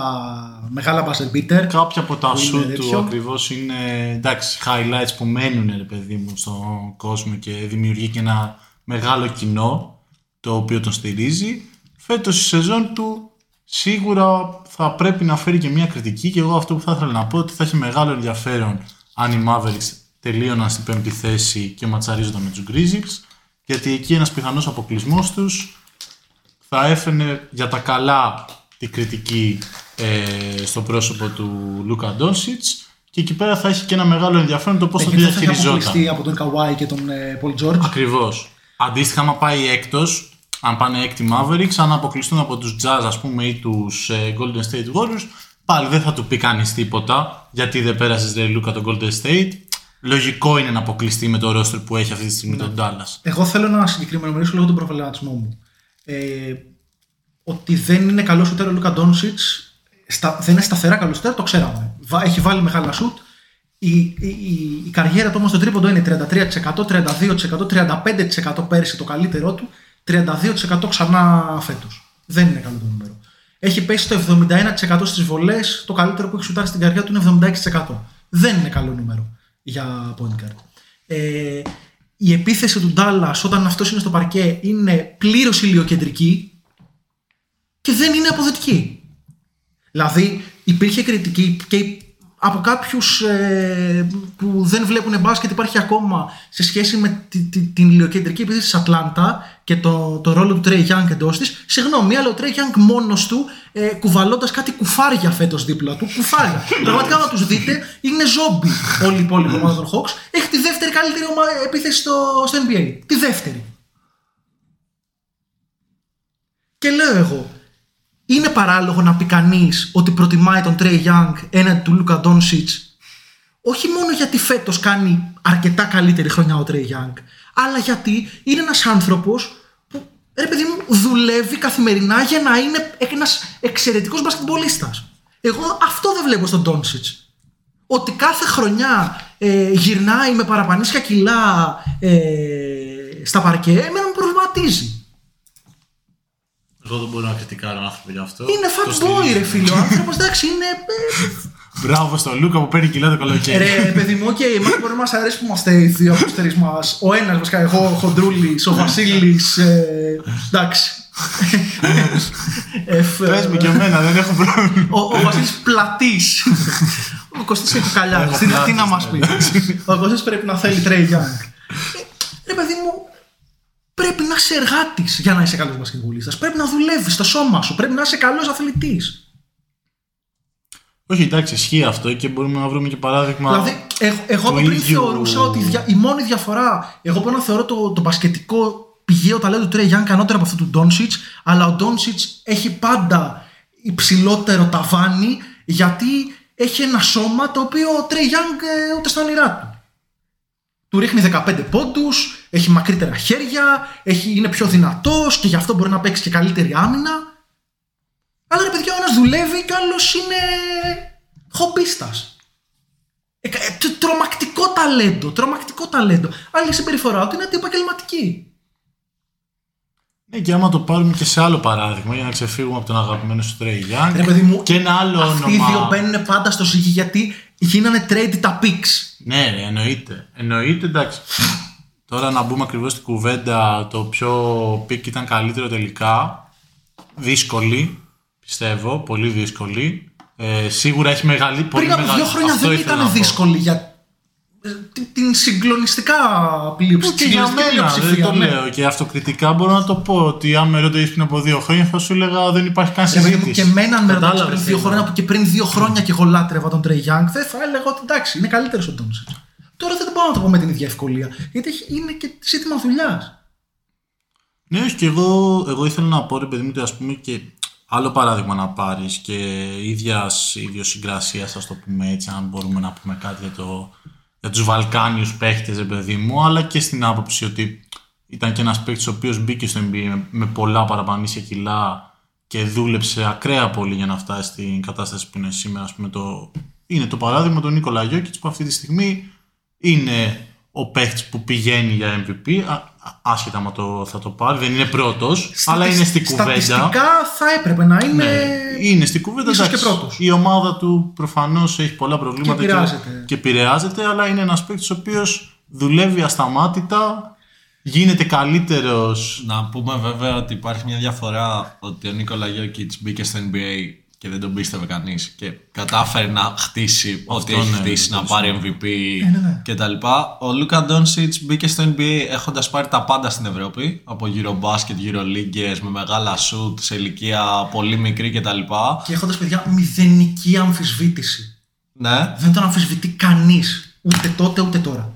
μεγάλα buzzer beater. Κάποια από τα Είναι σου του τέτοιο. ακριβώς είναι εντάξει, highlights που μένουν ρε παιδί μου στον κόσμο και δημιουργεί και ένα μεγάλο κοινό το οποίο τον στηρίζει. Φέτος η σεζόν του σίγουρα θα πρέπει να φέρει και μια κριτική και εγώ αυτό που θα ήθελα να πω ότι θα έχει μεγάλο ενδιαφέρον αν οι Mavericks τελείωναν στην πέμπτη θέση και ματσαρίζονταν με τους Grizzlies γιατί εκεί ένας πιθανός αποκλεισμός τους θα έφερνε για τα καλά τη κριτική ε, στο πρόσωπο του Λούκα Ντόνσιτς και εκεί πέρα θα έχει και ένα μεγάλο ενδιαφέρον το πώς θα το Γιατί θα έχει διαχειριζόταν. αποκλειστεί από τον Καουάι και τον ε, Paul George. Ακριβώς. Αντίστοιχα, άμα πάει έκτος, αν πάνε έκτη Mavericks, αν αποκλειστούν από τους Jazz ας πούμε ή τους ε, Golden State Warriors, πάλι δεν θα του πει κανείς τίποτα γιατί δεν πέρασες ρε Λούκα τον Golden State. Λογικό είναι να αποκλειστεί με το roster που έχει αυτή τη στιγμή τον Dallas. Εγώ θέλω να συγκεκριμενοποιήσω λίγο τον προβληματισμό μου. Ε, ότι δεν είναι καλό σουτέρ ο Λούκα Ντόνσιτς. Δεν είναι σταθερά καλό σουτέρ, το ξέραμε. Βα- Έχει βάλει μεγάλα σουτ. Η, η, η, η καριέρα του όμως στο τρίποντο είναι 33%, 32%, 35% πέρυσι το καλύτερό του, 32% ξανά φέτος. Δεν είναι καλό το νούμερο. Έχει πέσει το 71% στις βολές, το καλύτερο που έχει σουτάρει στην καριέρα του είναι 76%. Δεν είναι καλό νούμερο για point guard. Ε, η επίθεση του Ντάλλας όταν αυτός είναι στο παρκέ είναι πλήρως ηλιοκεντρική και δεν είναι αποδοτική. Δηλαδή υπήρχε κριτική και από κάποιους ε, που δεν βλέπουν μπάσκετ υπάρχει ακόμα σε σχέση με τη- τη- την ηλιοκεντρική επίθεση της Ατλάντα και το, το ρόλο του Trae Young εντός της. Συγγνώμη, αλλά ο Trae Young μόνος του ε, κουβαλώντας κάτι κουφάρια φέτος δίπλα του. Κουφάρια. Πραγματικά να τους δείτε είναι ζόμπι όλη η υπόλοιπη ομάδα των Hawks. Έχει τη δεύτερη καλύτερη ομα- επίθεση στο, στο NBA. Τη δεύτερη. Και λέω εγώ, είναι παράλογο να πει κανείς ότι προτιμάει τον Τρέι Young έναντι του Λούκα Ντόνσιτ, όχι μόνο γιατί φέτος κάνει αρκετά καλύτερη χρονιά ο Τρέι Young, αλλά γιατί είναι ένας άνθρωπος που ρε παιδί μου δουλεύει καθημερινά για να είναι ένας εξαιρετικός μπασκετμπολίστας. Εγώ αυτό δεν βλέπω στον Ντόντσιτς. Ότι κάθε χρονιά ε, γυρνάει με παραπανίσια κιλά ε, στα παρκέ, εμένα με προβληματίζει. Εγώ δεν μπορώ να κριτικάρω έναν άνθρωπο γι' αυτό. Είναι Το fat boy, στηρίζω. ρε φίλε. Ο άνθρωπος εντάξει είναι. ε, Μπράβο στον Λούκα που παίρνει κιλά το καλοκαίρι. Ρε, παιδί μου, οκ, εμάς μπορεί να μας αρέσει που είμαστε οι δύο αποστέρε μας. Ο ένας βασικά, εγώ, ο Χοντρούλης, ο Βασίλης. εντάξει. Εφ, ε, Πες μου και εμένα, δεν έχω πρόβλημα. Ο, ο Βασίλης Πλατής. ο Κωστής έχει καλιά. Έχω Τι, τι πλάτης, να μας ναι. πει. ο Κωστής πρέπει να θέλει Τρέι Young. Ε, Ρε, παιδί μου, πρέπει να είσαι εργάτης για να είσαι καλός μπασκετμπολίστα. Πρέπει να δουλεύεις στο σώμα σου. Πρέπει να είσαι καλός αθλητής. Όχι, εντάξει, ισχύει αυτό και μπορούμε να βρούμε και παράδειγμα. Δηλαδή, εγώ, εγώ του από πριν ίδιου- θεωρούσα ότι δια- η μόνη διαφορά. Εγώ μπορώ να θεωρώ το, το μπασκετικό πηγαίο ταλέντο του Τρέι Γιάνγκ ανώτερο από αυτό του Ντόνσιτ, αλλά ο Ντόνσιτ έχει πάντα υψηλότερο ταβάνι γιατί έχει ένα σώμα το οποίο ο Τρέι Γιάνγκ ε, ούτε στα όνειρά του. Του ρίχνει 15 πόντους, έχει μακρύτερα χέρια, έχει, είναι πιο δυνατός και γι' αυτό μπορεί να παίξει και καλύτερη άμυνα. Αλλά ρε παιδιά, ο ένας δουλεύει και ο άλλος είναι χομπίστας. Ε, κα- ε, τ- τρομακτικό ταλέντο, τρομακτικό ταλέντο. Αλλά η συμπεριφορά του είναι αντιεπαγγελματική. Ναι, και άμα το πάρουμε και σε άλλο παράδειγμα για να ξεφύγουμε από τον αγαπημένο σου Trae Young. Ρε παιδί μου, και ένα άλλο Αυτοί οι όνομα. δύο μπαίνουν πάντα στο ζύγι γιατί γίνανε trade τα picks. Ναι, ρε, εννοείται. Εννοείται, εντάξει. Τώρα να μπούμε ακριβώς στην κουβέντα το ποιο pick ήταν καλύτερο τελικά. Δύσκολη, πιστεύω, πολύ δύσκολη. Ε, σίγουρα έχει μεγάλη. πολύ Πριν από μεγάλη- δύο χρόνια αυτό δεν ήθελα να ήταν πω. δύσκολη για ε, την- την συγκλονιστικά πλειοψηφία. Και για μένα, δεν πλειοψηφία, το ναι. λέω. Και αυτοκριτικά μπορώ να το πω ότι αν με ρώτησε πριν από δύο χρόνια θα σου έλεγα δεν υπάρχει καν Ρε παιδί μου, συζήτηση. και εμένα αν με ρωτάξει Κατάλαβες πριν δύο τι χρόνια εννοώ. που και πριν δύο χρόνια και εγώ λάτρευα τον Τρέι Young, δεν θα έλεγα ότι εντάξει, είναι καλύτερος ο Ντόνσιτ. Τώρα δεν μπορώ να το πω με την ίδια ευκολία. Γιατί έχει- είναι και ζήτημα δουλειάς. Ναι, όχι, και εγώ, εγώ ήθελα να πω ρε παιδί μου ότι ας πούμε και άλλο παράδειγμα να πάρεις και ίδιας ιδιοσυγκρασίας ας το πούμε έτσι αν μπορούμε να πούμε κάτι για, το, για τους Βαλκάνιους παίχτες ρε παιδί μου αλλά και στην άποψη ότι ήταν και ένας παίχτης ο οποίος μπήκε στο NBA με, με πολλά παραπανήσια κιλά και δούλεψε ακραία πολύ για να φτάσει στην κατάσταση που είναι σήμερα ας πούμε το, είναι το παράδειγμα του Νίκολα Γιώκητς που αυτή τη στιγμή είναι ο παίχτης που πηγαίνει για MVP, α- α- άσχετα με το θα το πάρει, δεν είναι πρώτος, αλλά είναι στην κουβέντα. Στατιστικά θα έπρεπε να είναι. Ναι, είναι στην κουβέντα. ίσως εντάξει. και πρώτος. Η ομάδα του προφανώς έχει πολλά προβλήματα Και επηρεάζεται. και επηρεάζεται, αλλά είναι ένας παίκτης ο οποίος δουλεύει ασταμάτητα, γίνεται καλύτερος. Να πούμε βέβαια ότι υπάρχει μια διαφορά ότι ο Νίκολα Γιώκητς μπήκε στο NBA και δεν τον πίστευε κανείς και κατάφερε να χτίσει ό,τι έχει ναι, χτίσει, να τέλος πάρει MVP ναι, ναι. κτλ. Ο Λούκα Ντόνσιτς μπήκε στο NBA έχοντας πάρει τα πάντα στην Ευρώπη από Eurobasket, Euroleagues με μεγάλα σουτ σε ηλικία πολύ μικρή κτλ. Και έχοντας παιδιά μηδενική αμφισβήτηση. Ναι, Δεν τον αμφισβητεί κανείς. Ούτε τότε ούτε τώρα.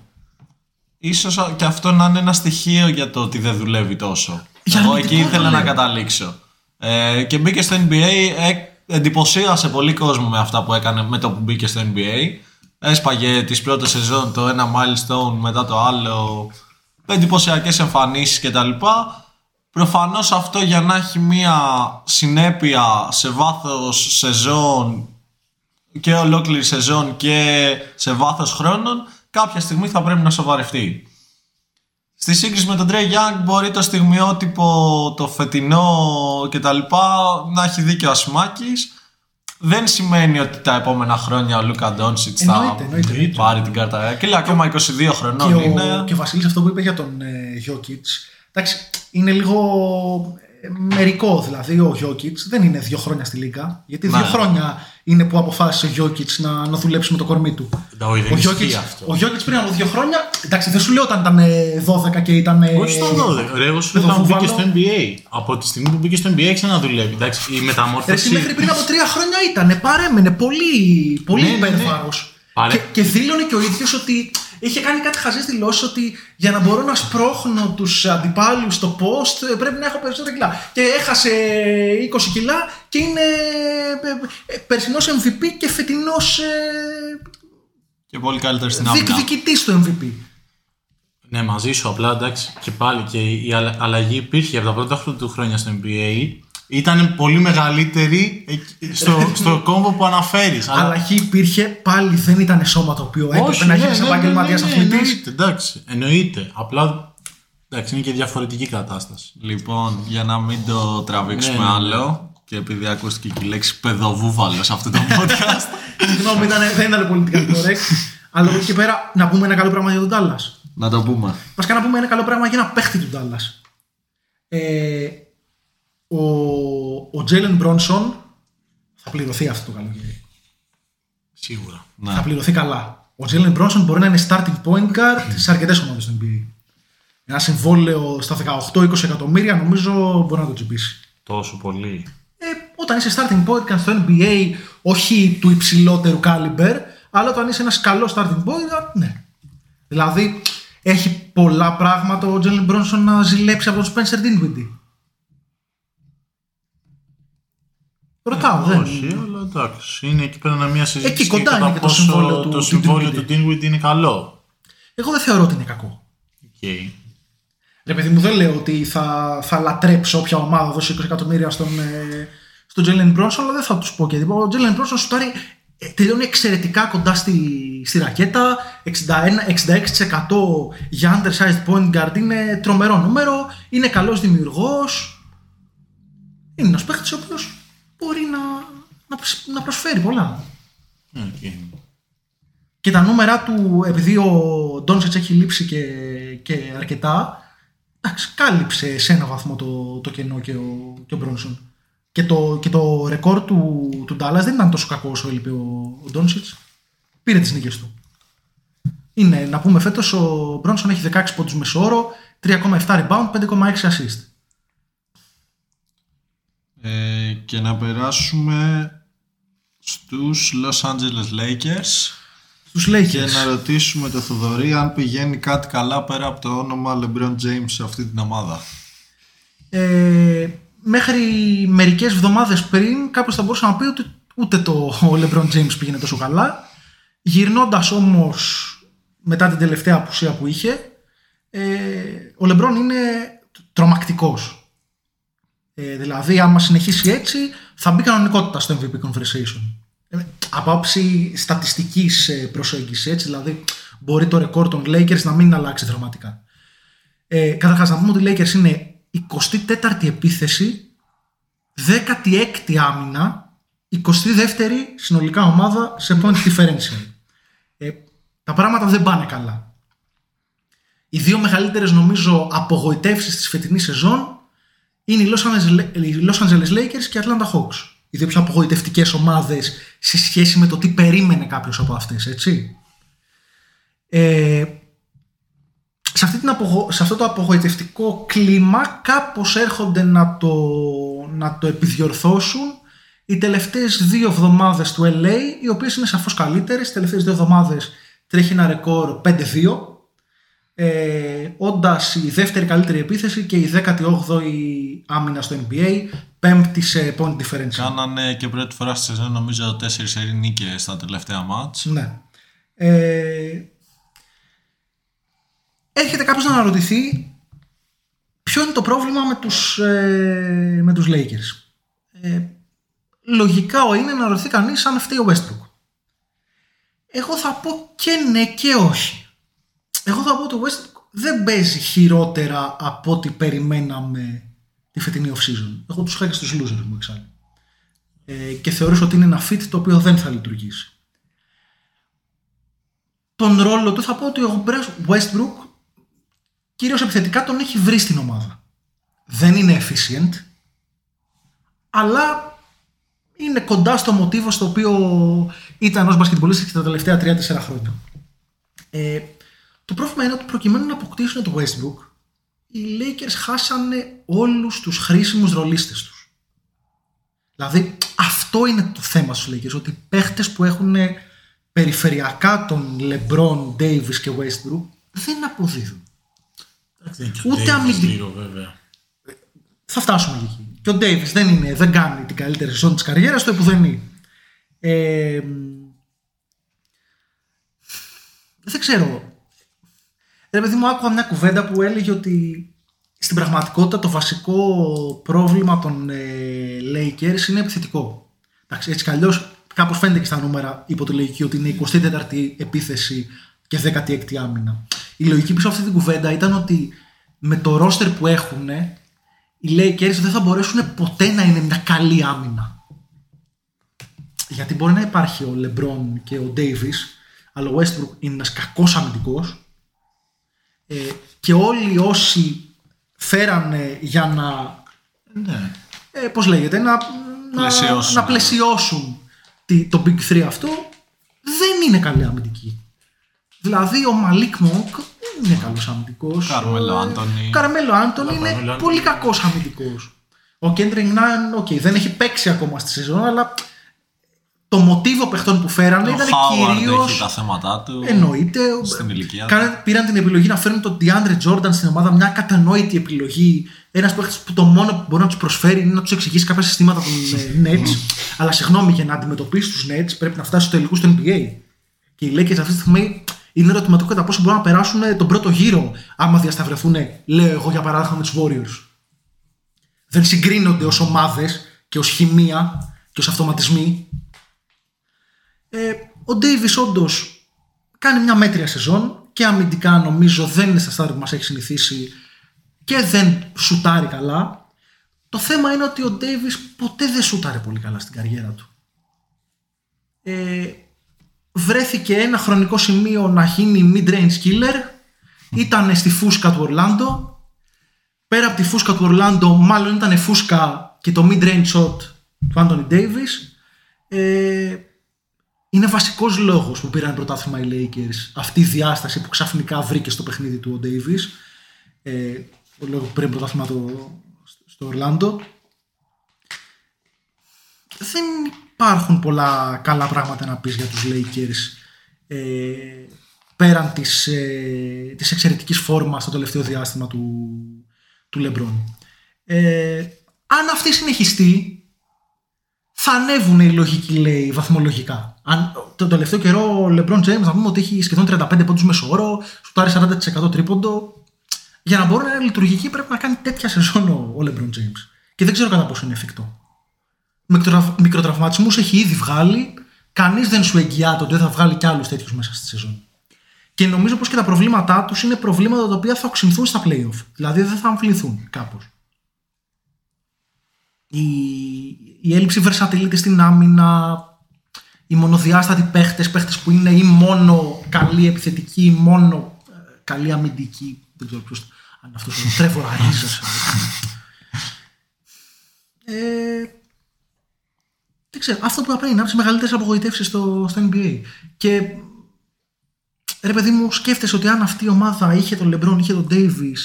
ίσως και αυτό να είναι ένα στοιχείο για το ότι δεν δουλεύει τόσο. Για Εγώ αρνητικό εκεί ήθελα το να λέω. καταλήξω. Ε, και μπήκε στο NBA, ε, εντυπωσίασε πολύ κόσμο με αυτά που έκανε με το που μπήκε στο NBA. Έσπαγε τις πρώτες σεζόν το ένα milestone μετά το άλλο, εντυπωσιακές εμφανίσεις κτλ. Προφανώς αυτό για να έχει μία συνέπεια σε βάθος σεζόν και ολόκληρη σεζόν και σε βάθος χρόνων κάποια στιγμή θα πρέπει να σοβαρευτεί. Στη σύγκριση με τον Trey Young μπορεί το στιγμιότυπο, το φετινό κτλ. να έχει δίκιο ο Ασημάκης. Δεν σημαίνει ότι τα επόμενα χρόνια ο Λούκα Ντόνσιτς θα Εννοείται, εννοείται, εννοείται. πάρει την κάρτα. Και λέει ακόμα 22 χρονών και, ο, είναι. και ο Βασίλης αυτό που είπε για τον ε, Jokic, εντάξει, είναι λίγο μερικό δηλαδή ο Γιώκητς δεν είναι δύο χρόνια στη Λίγκα. Γιατί δύο Ναι. χρόνια είναι που αποφάσισε ο Γιώκητς να, να δουλέψει με το κορμί του. Όχι, δεν Ο ισχύει Γιώκητ αυτό. ο Γιώκητς πριν από δύο χρόνια. Εντάξει, δεν σου λέω όταν ήταν ε, 12 και ήταν. ε, Όχι στο 12. Ρε, εγώ σου με λέω το όταν μπήκε Βούβαλο. στο NBA. Από τη στιγμή που μπήκε στο NBA έχει να δουλεύει. Εντάξει, η Ρε, εσύ μεταμόρφωση. μέχρι πριν από τρία χρόνια ήταν. Παρέμενε πολύ, πολύ Ναι, ναι, ναι. υπέρβαρος. Παρέ- Και, και δήλωνε και ο ίδιος ότι είχε κάνει κάτι χαζές δηλώσεις ότι για να μπορώ να σπρώχνω τους αντιπάλους στο post ε, πρέπει να έχω περισσότερα κιλά. Και έχασε 20 κιλά και είναι περσινός MVP και φετινός Και πολύ καλύτερο στην άμυνα. διεκδικητής του MVP. Ναι, μαζί σου απλά εντάξει και πάλι και η αλλα- αλλαγή υπήρχε από τα πρώτα χρόνια του χρόνια στο NBA. Ήταν πολύ μεγαλύτερη εκεί- στο, στο κόμβο που αναφέρεις. Αλλαγή υπήρχε, πάλι δεν ήταν σώμα το οποίο έπρεπε να γίνεις επαγγελματίας αθλητή. ναι, εννοείται, εντάξει, εννοείται. Απλά εντάξει, είναι και διαφορετική κατάσταση. Λοιπόν, για να μην το τραβήξουμε Ναι, ναι, ναι. άλλο και επειδή ακούστηκε και η λέξη παιδοβούβαλος σε αυτό το podcast. Συγγνώμη, ήταν- δεν ήταν πολιτικά correct. Αλλά από εκεί και πέρα να πούμε ένα καλό πράγμα για τον Τάλλας. να το πούμε. Βασικά να πούμε ένα καλό πράγμα για ένα παίχτη του Ντάλλα. Ε, ο ο Τζέλεν Μπρόνσον θα πληρωθεί αυτό το καλοκαίρι. Σίγουρα. Ναι. Θα πληρωθεί καλά. Ο Τζέλεν Μπρόνσον μπορεί να είναι starting point guard σε αρκετές ομάδες του NBA. Ένα συμβόλαιο στα 18-20 εκατομμύρια νομίζω μπορεί να το τσιμπήσει. Τόσο πολύ. Ε, όταν είσαι starting point guard στο NBA, όχι του υψηλότερου caliber, αλλά όταν είσαι ένας καλός starting point guard, ναι. Δηλαδή, έχει πολλά πράγματα ο Τζέιλεν Μπράνσον να ζηλέψει από τον Spencer Dinwiddie. Ρωτάω, δεν. Όχι, αλλά εντάξει. Είναι εκεί πέρα μια συζήτηση. Εκεί κοντά για είναι και το πόσο συμβόλαιο του- το του συμβόλαιο Dinwiddie. του Dinwiddie είναι καλό. Εγώ δεν θεωρώ ότι είναι κακό. Οκ. Ρε παιδί μου, δεν λέω ότι θα, θα λατρέψω όποια ομάδα δώσει 20 εκατομμύρια στον, ε, στον Τζέιλεν Μπράνσον, αλλά δεν θα τους πω και τίποτα. Ο Τζέιλεν Μπράνσον σουτάρει, ε, τελειώνει εξαιρετικά κοντά στη, στη ρακέτα. 61-66% για undersized point guard είναι τρομερό νούμερο. Είναι καλός δημιουργός. Είναι ένας παίχτη ο οποίος μπορεί να, να, ψ- να προσφέρει πολλά. Οκ. Και τα νούμερα του, επειδή ο Ντόντσιτς έχει λείψει και, και αρκετά, εντάξει, κάλυψε σε ένα βαθμό το, το κενό και ο, και ο Μπρόνσον. Και το, και το ρεκόρ του, του Dallas δεν ήταν τόσο κακό όσο έλειπε ο, ο Ντόνσετ. Πήρε τις νίκες του. Είναι, να πούμε φέτος, ο Μπρόνσον έχει 16 πόντους μεσόωρο, 3,7 rebound, 5,6 assist. Ε, και να περάσουμε στους Los Angeles Lakers Στου και Lakers. να ρωτήσουμε το Θοδωρή αν πηγαίνει κάτι καλά πέρα από το όνομα LeBron James σε αυτή την ομάδα. Ε, μέχρι μερικές εβδομάδες πριν κάποιος θα μπορούσε να πει ότι ούτε το ο LeBron James πήγαινε τόσο καλά. Γυρνώντας όμως μετά την τελευταία απουσία που είχε, ε, ο LeBron είναι τρομακτικός. Ε, δηλαδή, άμα συνεχίσει έτσι, θα μπει κανονικότητα στο MVP conversation. Ε, από άψη στατιστικής ε, προσέγγισης, έτσι, δηλαδή μπορεί το ρεκόρ των Lakers να μην αλλάξει δραματικά. Ε, Καταρχάς, να πούμε ότι οι Lakers είναι 24η επίθεση, 16η άμυνα, 22η συνολικά ομάδα σε point differential. Ε, τα πράγματα δεν πάνε καλά. Οι δύο μεγαλύτερες νομίζω απογοητεύσεις της φετινής σεζόν είναι οι Los Angeles, οι Los Angeles Lakers και οι Atlanta Hawks. Οι δύο πιο απογοητευτικές ομάδες σε σχέση με το τι περίμενε κάποιος από αυτές, έτσι. Ε, σε, αυτή την απογο... σε αυτό το απογοητευτικό κλίμα κάπως έρχονται να το, να το επιδιορθώσουν οι τελευταίες δύο εβδομάδες του LA οι οποίες είναι σαφώς καλύτερες. Οι τελευταίες δύο εβδομάδες τρέχει ένα ρεκόρ 5-2 ε, όντας η δεύτερη καλύτερη επίθεση και η 18η άμυνα στο NBA πέμπτη σε point differential. Κάνανε και πρώτη φορά στη σεζόν νομίζω 4 σερί νίκες στα τελευταία μάτς. Ναι. Ε, έρχεται κάποιος να αναρωτηθεί ποιο είναι το πρόβλημα με τους, ε, με τους Lakers; Ε, λογικά ο είναι να αναρωτηθεί κανείς αν φταίει ο Westbrook. Εγώ θα πω και ναι και όχι. Εγώ θα πω ότι ο Westbrook δεν παίζει χειρότερα από ό,τι περιμέναμε τη φετινή off-season. Εγώ τους είχα και στους losers μου εξάλλου. Ε, και θεωρούσα ότι είναι ένα fit το οποίο δεν θα λειτουργήσει τον ρόλο του θα πω ότι ο Westbrook κυρίως επιθετικά τον έχει βρει στην ομάδα. Δεν είναι efficient, αλλά είναι κοντά στο μοτίβο στο οποίο ήταν ως μπασκετμπολίστης και τα τελευταία 3-4 χρόνια. Ε, το πρόβλημα είναι ότι προκειμένου να αποκτήσουν το Westbrook, οι Lakers χάσανε όλους τους χρήσιμους ρολίστες τους. Δηλαδή αυτό είναι το θέμα στους Lakers, ότι οι παίχτες που έχουν περιφερειακά τον LeBron, Davis και Westbrook δεν αποδίδουν. Εντάξει, δεν είναι και ο Ούτε Davis αμυντική. λίγο, βέβαια. Θα φτάσουμε εκεί. Και ο Davis δεν, είναι, δεν κάνει την καλύτερη σεζόν της καριέρας του επουδενή. Ε, δεν ξέρω. Ρε παιδί μου άκουγα μια κουβέντα που έλεγε ότι στην πραγματικότητα το βασικό πρόβλημα των ε, Lakers είναι επιθετικό. Εντάξει, έτσι κι αλλιώς κάπως φαίνεται και στα νούμερα υποτελεγική ότι είναι η 24η επίθεση και 16η άμυνα. Η λογική πίσω από αυτή την κουβέντα ήταν ότι με το ρόστερ που έχουν οι Lakers δεν θα μπορέσουν ποτέ να είναι μια καλή άμυνα. Γιατί μπορεί να υπάρχει ο LeBron και ο Davis, αλλά ο Westbrook είναι ένας κακός αμυντικός ε, και όλοι όσοι φέρανε για να Ναι. ε, πώς λέγεται, να, να, Πλαισιώσουν. να πλαισιώσουν τη- το Big 3 αυτό, δεν είναι καλή αμυντική. Δηλαδή ο Μαλίκ Μονκ δεν είναι καλός αμυντικός. Καρμέλο Ε, Άντωνη. Καρμέλο Άντωνη είναι Καρμέλο Άντωνη. πολύ κακός αμυντικός. Ο Κέντρικ Ναν, οκ, δεν έχει παίξει ακόμα στη σεζόν, αλλά το μοτίβο παιχτών που φέρανε Ο ήταν Χάουαρντ κυρίως... έχει τα θέματα του. Εννοείται. Στην ηλικία του. Κάνε- πήραν την επιλογή να φέρουν τον DeAndre Jordan στην ομάδα, μια κατανόητη επιλογή. Ένας παίχτης που το μόνο που μπορεί να τους προσφέρει είναι να τους εξηγήσει κάποια συστήματα των ε, Nets. Αλλά συγγνώμη, για να αντιμετωπίσει τους Nets πρέπει να φτάσει στους τελικούς του NBA. Και οι Lakers αυτή τη στιγμή είναι ερωτηματικό κατά πόσο μπορούν να περάσουν ε, τον πρώτο γύρο άμα διασταυρεθούν, λέω εγώ για παράδειγμα, με τους Warriors. Δεν συγκρίνονται ως ομάδες και ως χημεία και ως αυτοματισμοί. Ε, ο Ντέιβις όντως κάνει μια μέτρια σεζόν και αμυντικά νομίζω δεν είναι στα στάδια που μας έχει συνηθίσει και δεν σουτάρει καλά. Το θέμα είναι ότι ο Ντέιβις ποτέ δεν σουτάρει πολύ καλά στην καριέρα του. Ε, βρέθηκε ένα χρονικό σημείο να γίνει mid-range killer. Ήταν στη φούσκα του Ορλάντο. Πέρα από τη φούσκα του Ορλάντο, μάλλον ήταν φούσκα και το mid-range shot του Άντωνι Davis. Ε, είναι βασικός λόγος που πήραν πρωτάθλημα οι Lakers αυτή η διάσταση που ξαφνικά βρήκε στο παιχνίδι του ο Davis. Ε, ο λόγος που πήραν πρωτάθλημα το, στο Ορλάντο δεν υπάρχουν πολλά καλά πράγματα να πεις για τους Lakers ε, πέραν της, ε, της εξαιρετικής φόρμας στο τελευταίο διάστημα του, του LeBron. Ε, αν αυτή συνεχιστεί θα ανέβουν οι λογικοί λέει βαθμολογικά. Αν, τον τελευταίο καιρό ο LeBron James να πούμε ότι έχει σχεδόν 35 πόντους μέσο όρο, σουτάρει 40% τρίποντο. Για να μπορεί να είναι λειτουργική πρέπει να κάνει τέτοια σεζόν ο, ο LeBron James. Και δεν ξέρω κατά πόσο είναι εφικτό. Μικροτρα- Μικροτραυματισμούς έχει ήδη βγάλει, κανείς δεν σου εγγυάται ότι δεν θα βγάλει κι άλλους τέτοιους μέσα στη σεζόν. Και νομίζω πως και τα προβλήματά τους είναι προβλήματα τα οποία θα οξυνθούν στα playoff. Δηλαδή δεν θα αμφιληθούν κάπως η, η έλλειψη versatility στην άμυνα, οι μονοδιάστατοι παίχτες, παίχτες που είναι ή μόνο καλή επιθετική ή μόνο ε, καλή αμυντική. Δεν ξέρω ποιος, αν αυτός είναι ο Τρέβορ Αρίζας. ε, δεν ξέρω, αυτό που απλά είναι από τις μεγαλύτερες απογοητεύσεις στο, στο NBA. Και ρε παιδί μου, σκέφτεσαι ότι αν αυτή η ομάδα είχε τον LeBron, είχε τον Davis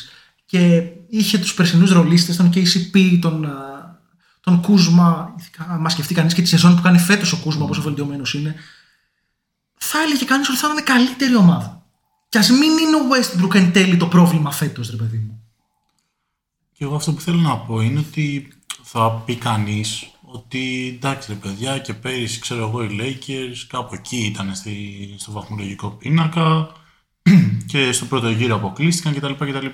και είχε τους περσινούς ρολίστες, τον KCP, τον, α, τον Κούσμα, ειδικά άμα σκεφτεί κανείς και τη σεζόν που κάνει φέτος ο Κούσμα, πόσο βελτιωμένος είναι, θα έλεγε κανείς ότι θα είναι καλύτερη ομάδα. Και ας μην είναι ο Westbrook εν τέλει το πρόβλημα φέτος, ρε παιδί μου. Και εγώ αυτό που θέλω να πω είναι ότι θα πει κανείς ότι εντάξει ρε παιδιά και πέρυσι ξέρω εγώ οι Lakers κάπου εκεί ήταν στη, στο βαθμολογικό πίνακα και στο πρώτο γύρο αποκλείστηκαν κτλ. κτλ.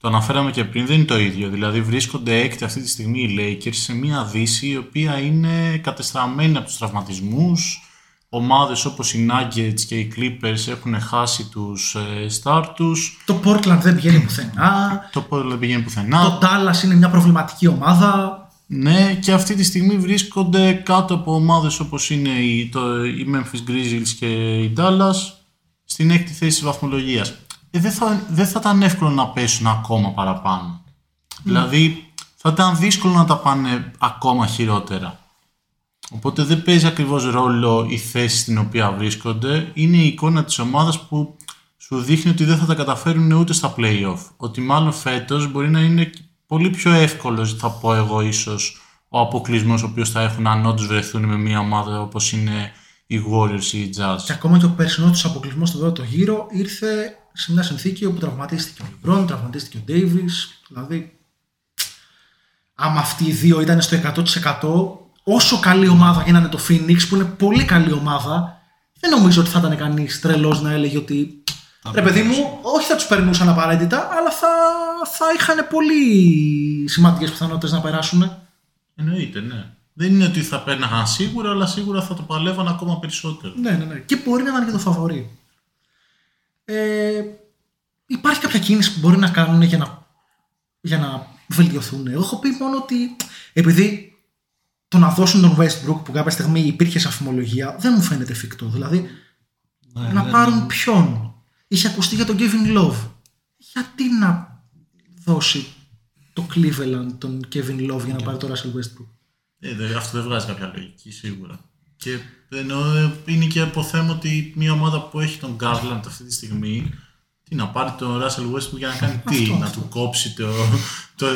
Το αναφέραμε και πριν, δεν είναι το ίδιο. Δηλαδή βρίσκονται έκτη αυτή τη στιγμή οι Lakers σε μια δύση η οποία είναι κατεστραμμένη από τους τραυματισμούς. Ομάδες όπως οι Nuggets και οι Clippers έχουν χάσει τους ε, star τους. Το Portland δεν πηγαίνει πουθενά. Το Portland δεν πηγαίνει πουθενά. Το Dallas είναι μια προβληματική ομάδα. Ναι, και αυτή τη στιγμή βρίσκονται κάτω από ομάδες όπως είναι οι, το, οι Memphis Grizzlies και οι Dallas στην έκτη θέση της βαθμολογίας. Ε, δεν, θα, δεν θα ήταν εύκολο να πέσουν ακόμα παραπάνω. Δηλαδή, θα ήταν δύσκολο να τα πάνε ακόμα χειρότερα. Οπότε δεν παίζει ακριβώς ρόλο η θέση στην οποία βρίσκονται. Είναι η εικόνα της ομάδας που σου δείχνει ότι δεν θα τα καταφέρουν ούτε στα play-off. Ότι μάλλον φέτος μπορεί να είναι πολύ πιο εύκολος, θα πω εγώ ίσως, ο αποκλεισμός ο οποίος θα έχουν αν όντως βρεθούν με μια ομάδα όπως είναι οι Warriors ή οι Jazz. Και ακόμα και ο περσινός τους αποκλεισμός στο πρώτο γύρο ήρθε σε μια συνθήκη όπου τραυματίστηκε ο LeBron, τραυματίστηκε ο Davis. Δηλαδή, άμα αυτοί οι δύο ήταν στο 100%, όσο καλή ομάδα γίνανε το Phoenix, που είναι πολύ καλή ομάδα, δεν νομίζω ότι θα ήταν κανείς τρελός να έλεγε ότι. Ρε παιδί μου, όχι θα τους περνούσαν απαραίτητα, αλλά θα, θα είχαν πολύ σημαντικές πιθανότητες να περάσουν. Εννοείται, ναι. Δεν είναι ότι θα παίρναγαν σίγουρα, αλλά σίγουρα θα το παλεύαν ακόμα περισσότερο. Ναι, ναι, ναι. Και μπορεί να ήταν και το φαβορή. Ε, υπάρχει κάποια κίνηση που μπορεί να κάνουν για να, για να βελτιωθούν. Εγώ έχω πει μόνο ότι επειδή το να δώσουν τον Westbrook που κάποια στιγμή υπήρχε σε αφημολογία δεν μου φαίνεται εφικτό. Δηλαδή Ναι, να δεν- πάρουν ποιον; Είχε ακουστεί για τον Kevin Love. Γιατί να δώσει το Cleveland τον Kevin Love για να πάρει το Russell Westbrook; Ε, δε- αυτό δεν βγάζει κάποια λογική σίγουρα. Και ενώ ε, είναι και από θέμα ότι μια ομάδα που έχει τον Garland αυτή τη στιγμή, τι να πάρει τον Russell Westbrook για να κάνει τι, Αυτό, να αυτό. του κόψει το, το,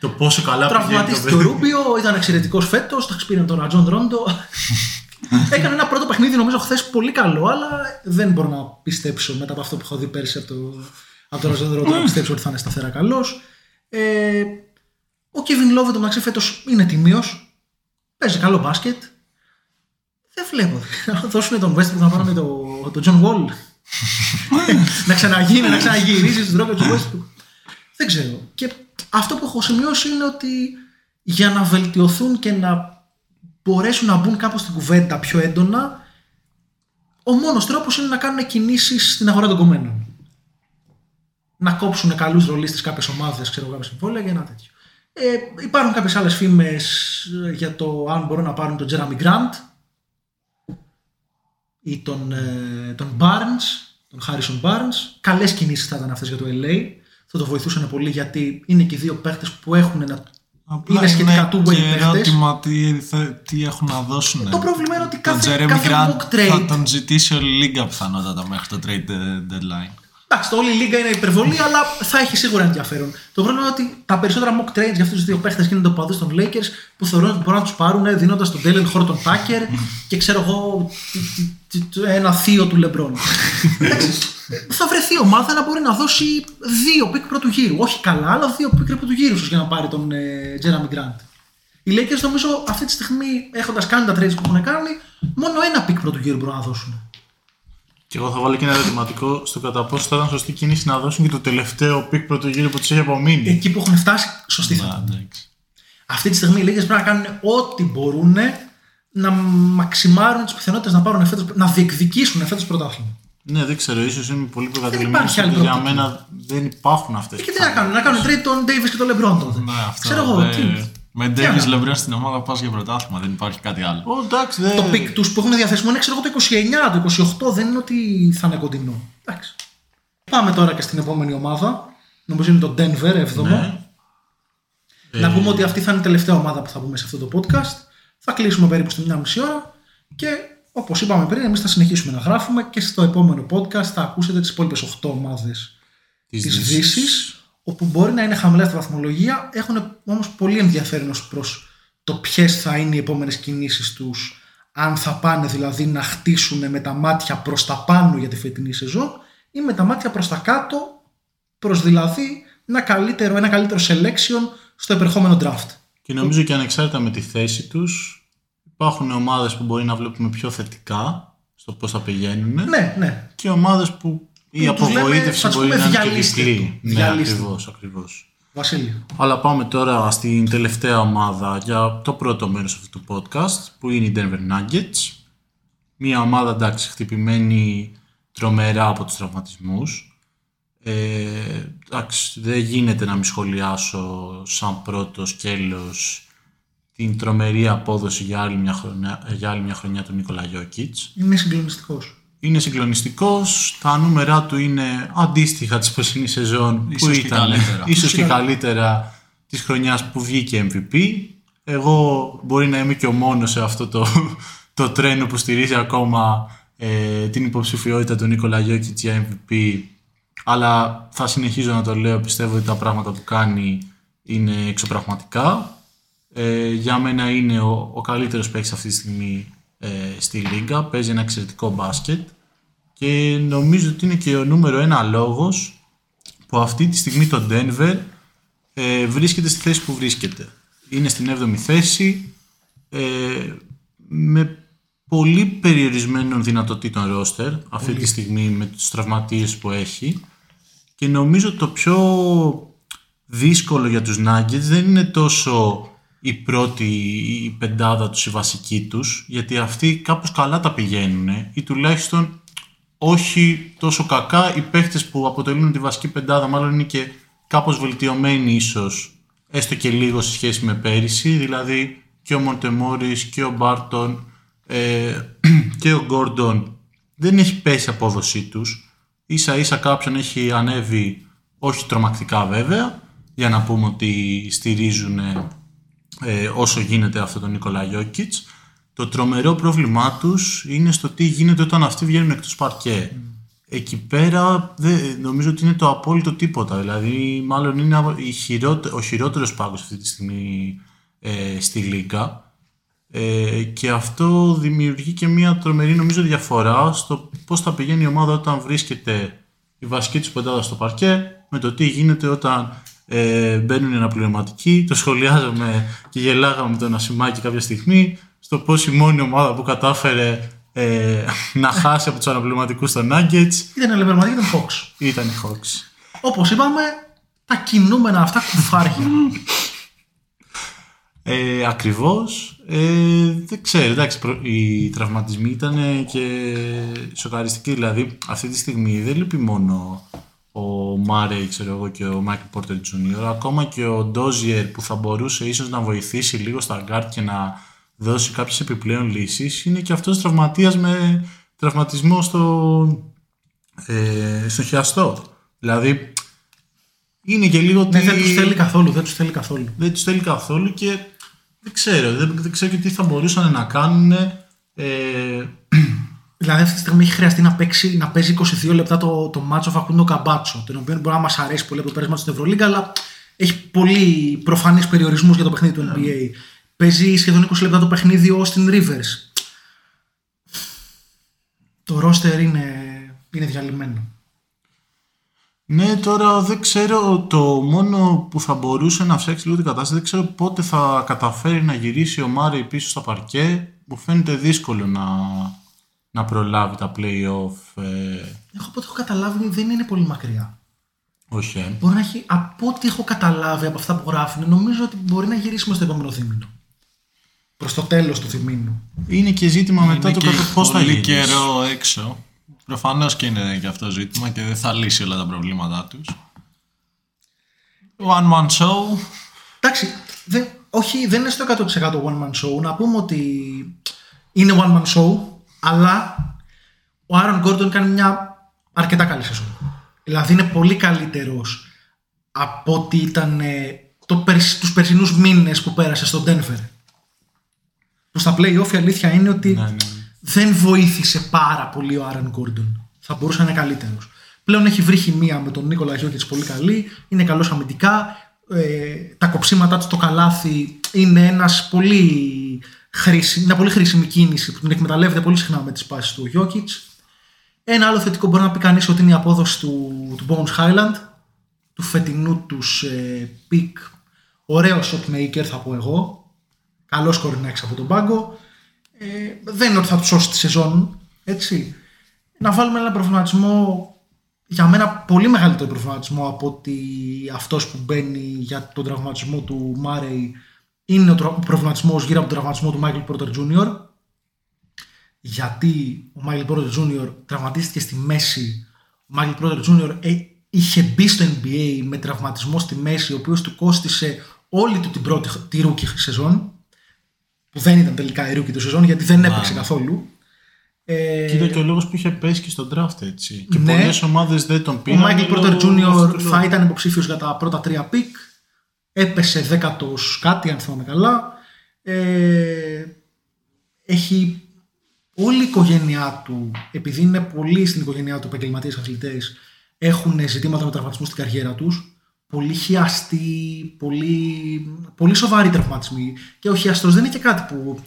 το πόσο καλά πηγαίνει το Τραυματίστηκε ο παιδί. Ρούμπιο, ήταν εξαιρετικός φέτος. Τα πήρε τον Ρατζόν Ρόντο. Έκανε ένα πρώτο παιχνίδι, νομίζω, χθες πολύ καλό, αλλά δεν μπορώ να πιστέψω μετά από αυτό που έχω δει πέρσι από το, από το Ρατζόν Ρόντο να πιστέψω ότι θα είναι σταθερά καλός. Ε, ο Kevin Love, το μεταξύ, φέτος είναι τιμίος. Παίζει καλό μπάσκετ. Δεν βλέπω. Να δώσουν τον Westbrook να πάρουν τον το John Wall. να ξαναγίνει, να ξαναγυρίσει στον τρόπο του Westbrook. Δεν ξέρω. Και αυτό που έχω σημειώσει είναι ότι για να βελτιωθούν και να μπορέσουν να μπουν κάπως στην κουβέντα πιο έντονα, ο μόνος τρόπος είναι να κάνουν κινήσεις στην αγορά των κομμένων. Να κόψουν καλούς ρολίστες κάποιες ομάδες, ξέρω εγώ, κάποια συμβόλαια για ένα τέτοιο. Ε, υπάρχουν κάποιες άλλες φήμες ε, για το αν μπορούν να πάρουν τον Jeremy Grant ή τον, ε, τον Barnes, τον Harrison Barnes. Καλές κινήσεις θα ήταν αυτές για το LA. Θα το βοηθούσαν πολύ γιατί είναι και οι δύο παίχτες που έχουν ένα... Απλά είναι σχετικά two-way και παίχτες. ερώτημα τι, θε- τι έχουν να δώσουν. Το πρόβλημα είναι ότι Τον κάθε, Jeremy κάθε Grant mock trade... θα τον ζητήσει όλη η λίγα πιθανότατα μέχρι το trade deadline. Εντάξει, το όλη η λίγα είναι υπερβολή, αλλά θα έχει σίγουρα ενδιαφέρον. Το πρόβλημα είναι ότι τα περισσότερα mock trades για αυτούς τους δύο παίχτες γίνονται παδού των Lakers που θεωρούν ότι μπορούν να τους πάρουν δίνοντας τον Τέιλεν Χόρτον Τάκερ και ξέρω εγώ τι- τι- τι- ένα θείο του Λεμπρόν. Εντάξει, θα βρεθεί η ομάδα να μπορεί να δώσει δύο pick πρώτου γύρου. Όχι καλά, αλλά δύο pick πρώτου γύρου ίσως για να πάρει τον ε, Jerami Grant. Οι Lakers νομίζω αυτή τη στιγμή έχοντας κάνει τα trades που έχουν κάνει, μόνο ένα pick πρώτου γύρου μπορούν να δώσουν. Και εγώ θα βάλω και ένα ερωτηματικό στο κατά πόσο θα ήταν σωστή κίνηση να δώσουν και το τελευταίο pick πρώτο γύρο που τους έχει απομείνει. Εκεί που έχουν φτάσει, σωστή θα Να, ήταν. εντάξει. Αυτή τη στιγμή οι Lakers πρέπει να κάνουν ό,τι μπορούν να μαξιμάρουν τις πιθανότητες να πάρουν φέτος, να διεκδικήσουν φέτο πρωτάθλημα. Ναι, δεν ξέρω, ίσως είμαι πολύ προκατηλημένο. υπάρχει άλλη Για προοπτική. μένα δεν υπάρχουν αυτές. Και τι να κάνουν, να κάνουν trade τον Davis και τον LeBron τότε. Ναι, αυτό. Ξέρω εγώ, ε, τι. με Τι να Davis κάνουμε. LeBron στην ομάδα πας για πρωτάθλημα, δεν υπάρχει κάτι άλλο. Ω, εντάξει, δεν. Το pick τους που έχουν διαθέσιμο είναι ξέρω εγώ το 29, το 28, δεν είναι ότι θα είναι κοντινό. Εντάξει. Πάμε τώρα και στην επόμενη ομάδα. Νομίζω είναι το Denver, 7ο. Ναι. Να πούμε ότι αυτή θα είναι η τελευταία ομάδα που θα πούμε σε αυτό το podcast. Θα κλείσουμε περίπου στη μια μισή ώρα και όπως είπαμε πριν, εμείς θα συνεχίσουμε να γράφουμε και στο επόμενο podcast θα ακούσετε τις υπόλοιπες 8 ομάδες Της της Δύσης. Δύσης, όπου μπορεί να είναι χαμηλά στη βαθμολογία, έχουν όμως πολύ ενδιαφέρον ως προς το ποιες θα είναι οι επόμενες κινήσεις τους, αν θα πάνε δηλαδή να χτίσουν με τα μάτια προς τα πάνω για τη φετινή σεζόν ή με τα μάτια προς τα κάτω, προς δηλαδή ένα καλύτερο, ένα καλύτερο selection στο επερχόμενο draft. Και νομίζω και ανεξάρτητα με τη θέση τους, υπάρχουν ομάδες που μπορεί να βλέπουμε πιο θετικά στο πώς θα πηγαίνουν. Ναι, ναι. Και ομάδες που η Που τους λέμε, απογοήτευση θα τους μπορεί πούμε, να είναι και διαλύστε διπλή. το. Ναι, Διαλύστε ακριβώς, ακριβώς. Βασίλειο. Αλλά πάμε τώρα στην τελευταία ομάδα για το πρώτο μέρος αυτού του podcast που είναι οι Denver Nuggets. Μια ομάδα εντάξει χτυπημένη τρομερά από τους τραυματισμούς. Ε, εντάξει, δεν γίνεται να μην σχολιάσω σαν πρώτος σκέλος την τρομερή απόδοση για άλλη μια χρονιά, για άλλη μια χρονιά του Νίκολα Γιώκητς. Είναι συγκλονιστικός. Είναι συγκλονιστικός, τα νούμερα του είναι αντίστοιχα της περσινής σεζόν που Ίσως και ήταν καλύτερα. ίσως Ίσως και και καλύτερα της χρονιάς που βγήκε MVP. Εγώ μπορεί να είμαι και ο μόνος σε αυτό το, το τρένο που στηρίζει ακόμα ε, την υποψηφιότητα του Νίκολα Γιώκητς για MVP αλλά θα συνεχίζω να το λέω, πιστεύω ότι τα πράγματα που κάνει είναι εξωπραγματικά. Ε, για μένα είναι ο, ο καλύτερος παίκτης αυτή τη στιγμή ε, στη Λίγκα, παίζει ένα εξαιρετικό μπάσκετ και νομίζω ότι είναι και ο νούμερο ένα λόγος που αυτή τη στιγμή το Denver ε, βρίσκεται στη θέση που βρίσκεται. Είναι στην 7η θέση ε, με πολύ περιορισμένων δυνατοτήτων ρόστερ αυτή τη στιγμή με τους τραυματίες που έχει και νομίζω το πιο δύσκολο για τους Nuggets δεν είναι τόσο η πρώτη η πεντάδα τους, η βασική τους, γιατί αυτοί κάπως καλά τα πηγαίνουν ή τουλάχιστον όχι τόσο κακά. Οι παίχτες που αποτελούν τη βασική πεντάδα μάλλον είναι και κάπως βελτιωμένοι ίσως έστω και λίγο σε σχέση με πέρυσι δηλαδή και ο Μοντεμόρης και ο Μπάρτον ε, και ο Γκόρντον δεν έχει πέσει η απόδοσή τους ίσα ίσα κάποιον έχει ανέβει όχι τρομακτικά βέβαια για να πούμε ότι στηρίζουν ε, όσο γίνεται αυτό τον Νικολά Γιώκητς το τρομερό πρόβλημά τους είναι στο τι γίνεται όταν αυτοί βγαίνουν εκτός παρκέ. Εκεί πέρα δε, νομίζω ότι είναι το απόλυτο τίποτα. Δηλαδή, μάλλον είναι η χειρώτε, ο χειρότερος πάγκος αυτή τη στιγμή ε, στη Λίγκα. Ε, και αυτό δημιουργεί και μια τρομερή νομίζω διαφορά στο πώς θα πηγαίνει η ομάδα όταν βρίσκεται η βασική του πεντάδα στο παρκέ με το τι γίνεται όταν ε, μπαίνουν οι αναπληρωματικοί. Το σχολιάζαμε και γελάγαμε με τον Ασημάκη κάποια στιγμή στο πώς η μόνη ομάδα που κατάφερε ε, να χάσει από τους αναπληρωματικούς στο Nuggets. Ήταν αναπληρωματική, ήταν Hawks; Ήταν οι Hawks. Όπως είπαμε, τα κινούμενα αυτά κουφάρια. Ε, ακριβώς. Ε, δεν ξέρω, εντάξει, οι τραυματισμοί ήταν και σοκαριστικοί. Δηλαδή, αυτή τη στιγμή δεν λείπει μόνο ο Μάρεϊ, ξέρω εγώ, και ο Μάικλ Πόρτερ Jr. Ακόμα και ο Ντόζιερ που θα μπορούσε ίσως να βοηθήσει λίγο στα γκάρτ και να δώσει κάποιες επιπλέον λύσεις είναι και αυτός τραυματίας με τραυματισμό στο, ε, στο χιαστό. Δηλαδή είναι και λίγο ναι, δεν τους θέλει καθόλου, δεν τους θέλει καθόλου. Δεν τους θέλει καθόλου και δεν ξέρω, δεν, δεν ξέρω και τι θα μπορούσαν να κάνουν. Ε, Δηλαδή αυτή τη στιγμή έχει χρειαστεί να, παίξει, να παίζει 22 λεπτά το, το μάτσο Φακούντο Καμπάτσο, τον οποίο μπορεί να μας αρέσει πολύ από το πέρασμα στην Ευρωλίγκα, αλλά έχει πολύ προφανείς περιορισμούς για το παιχνίδι του NBA. Παίζει σχεδόν 20 λεπτά το παιχνίδι ο Austin Rivers. Το ρόστερ είναι, είναι διαλυμένο. Ναι, τώρα δεν ξέρω. Το μόνο που θα μπορούσε να φτιάξει λίγο την κατάσταση, δεν ξέρω πότε θα καταφέρει να γυρίσει ο Μάρι πίσω στα παρκέ. Μου φαίνεται δύσκολο να, να προλάβει τα play-off. Ε... Εγώ από ό,τι έχω καταλάβει δεν είναι πολύ μακριά. Όχι. Ε. Μπορεί να έχει, από ό,τι έχω καταλάβει από αυτά που γράφουν, νομίζω ότι μπορεί να γυρίσουμε στο επόμενο θύμινο. Προς το τέλος του θύμινου. Είναι και ζήτημα είναι μετά το πώς θα γίνει. καιρό έξω. Προφανώς και είναι και αυτό ζήτημα και δεν θα λύσει όλα τα προβλήματά τους. One man show. Εντάξει, δεν, όχι, δεν είναι στο 100% one man show. Να πούμε ότι είναι one man show, αλλά ο Άρον Γκόρντον κάνει μια αρκετά καλή σεζόν. Δηλαδή είναι πολύ καλύτερος από ό,τι ήταν ε, το, τους περσινούς μήνες που πέρασε στο Denver. Που στα play-off η αλήθεια είναι ότι Ναι, ναι. Δεν βοήθησε πάρα πολύ ο Άρον Γκόρντον. Θα μπορούσε να είναι καλύτερος. Πλέον έχει βρει χημεία με τον Νίκολα Γιώκητς πολύ καλή, είναι καλός αμυντικά, ε, τα κοψίματά του στο καλάθι είναι ένας πολύ χρήσιμη, μια πολύ χρήσιμη κίνηση που την εκμεταλλεύεται πολύ συχνά με τις πάσεις του Γιώκητς. Ένα άλλο θετικό μπορεί να πει κανείς ότι είναι η απόδοση του, του Bones Highland, του φετινού τους ε, pick. Ωραίο shot maker θα πω εγώ. Καλός scorer είναι εξ από τον πάγκο. Ε, δεν είναι ότι θα τους σώσει τη σεζόν. Έτσι. Να βάλουμε ένα προβληματισμό για μένα πολύ μεγαλύτερο προβληματισμό από ότι αυτός που μπαίνει για τον τραυματισμό του Μάρεϊ είναι ο προβληματισμός γύρω από τον τραυματισμό του Michael Porter Jr. Γιατί ο Michael Porter Jr. τραυματίστηκε στη μέση. Ο Michael Porter Jr. ε, είχε μπει στο NBA με τραυματισμό στη μέση, ο οποίος του κόστησε όλη του την πρώτη τη rookie σεζόν, που δεν ήταν τελικά η rookie του σεζόν γιατί δεν έπαιξε καθόλου. Ε, και ήταν και ο λόγος που είχε πέσει και στο draft έτσι. Και Ναι. πολλές ομάδες δεν τον Ο πήραν. Michael λόγω Porter αυτού Jr. του θα λόγου. ήταν υποψήφιος για τα πρώτα τρία pick. έπεσε δέκατος κάτι αν θυμάμαι καλά. Ε, έχει όλη η οικογένειά του, επειδή είναι πολλοί στην οικογένειά του επαγγελματίες αθλητές, έχουν ζητήματα με τραυματισμού στην καριέρα τους. Πολύ χιαστοί, πολύ, πολύ σοβαροί τραυματισμοί. Και ο χιαστός δεν είναι και κάτι που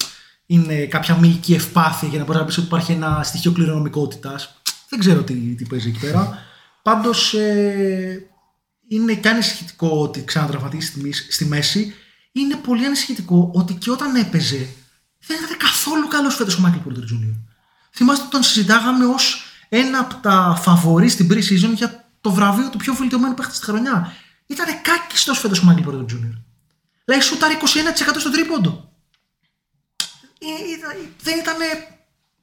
είναι κάποια μυϊκή ευπάθεια για να μπορείς να πεις ότι υπάρχει ένα στοιχείο κληρονομικότητας. Δεν ξέρω τι, τι παίζει εκεί πέρα. Πάντως ε, είναι και ανησυχητικό ότι ξανατραυματίσει στη, στη μέση. Είναι πολύ ανησυχητικό ότι και όταν έπαιζε δεν ήταν καθόλου καλός φέτος ο Michael Porter Jr. Θυμάστε ότι τον συζητάγαμε ως ένα από τα φαβορή στην pre-season για το βραβείο του πιο βελτιωμένου παίχτη στη χρονιά. Ήταν κάκιστο φέτος ο Michael Porter Jr. Δηλαδή σούταρε 21% στον τρίποντο. Ε, δεν ήταν.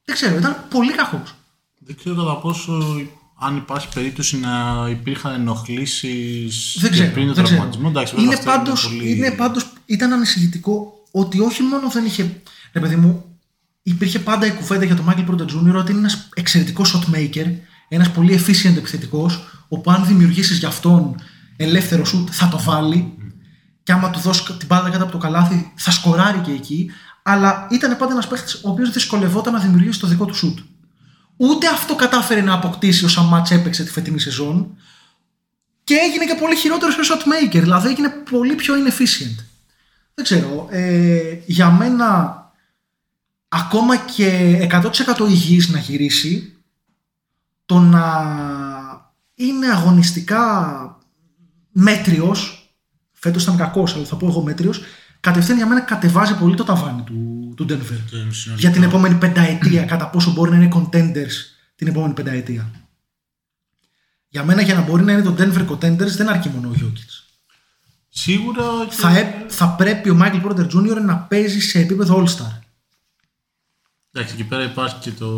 Δεν ξέρω, ήταν πολύ κακός. Δεν ξέρω κατά πόσο αν υπάρχει περίπτωση να υπήρχαν ενοχλήσεις πριν τον τραυματισμό. είναι πάντω. Είναι πάντως, ήταν ανησυχητικό ότι όχι μόνο δεν είχε. Ρε παιδί μου, υπήρχε πάντα η κουβέντα για τον Μάικλ Πόρτα Jr. ότι είναι ένας εξαιρετικός shot maker, ένας πολύ efficient επιθετικός, όπου αν δημιουργήσεις για αυτόν ελεύθερο σουτ θα το βάλει. Και άμα του δώσει την μπάλα κάτω από το καλάθι, θα σκοράρει και εκεί. Αλλά ήταν πάντα ένας παίχτης ο οποίος δυσκολευόταν να δημιουργήσει το δικό του σουτ. Ούτε αυτό κατάφερε να αποκτήσει όσα μάτς έπαιξε τη φετινή σεζόν. Και έγινε και πολύ χειρότερος σε shot maker. Δηλαδή έγινε πολύ πιο inefficient. Δεν ξέρω. Ε, για μένα ακόμα και 100% υγιής να γυρίσει το να είναι αγωνιστικά μέτριος φέτος ήταν κακός αλλά θα πω εγώ μέτριος κατευθείαν για μένα κατεβάζει πολύ το ταβάνι του, του Denver για την επόμενη πενταετία κατά πόσο μπορεί να είναι contenders την επόμενη πενταετία για μένα για να μπορεί να είναι το Denver contenders δεν αρκεί μόνο ο Jokic Σίγουρα. Θα, θα πρέπει ο Michael Porter Jr. να παίζει σε επίπεδο All-Star. Εντάξει, εκεί πέρα υπάρχει και το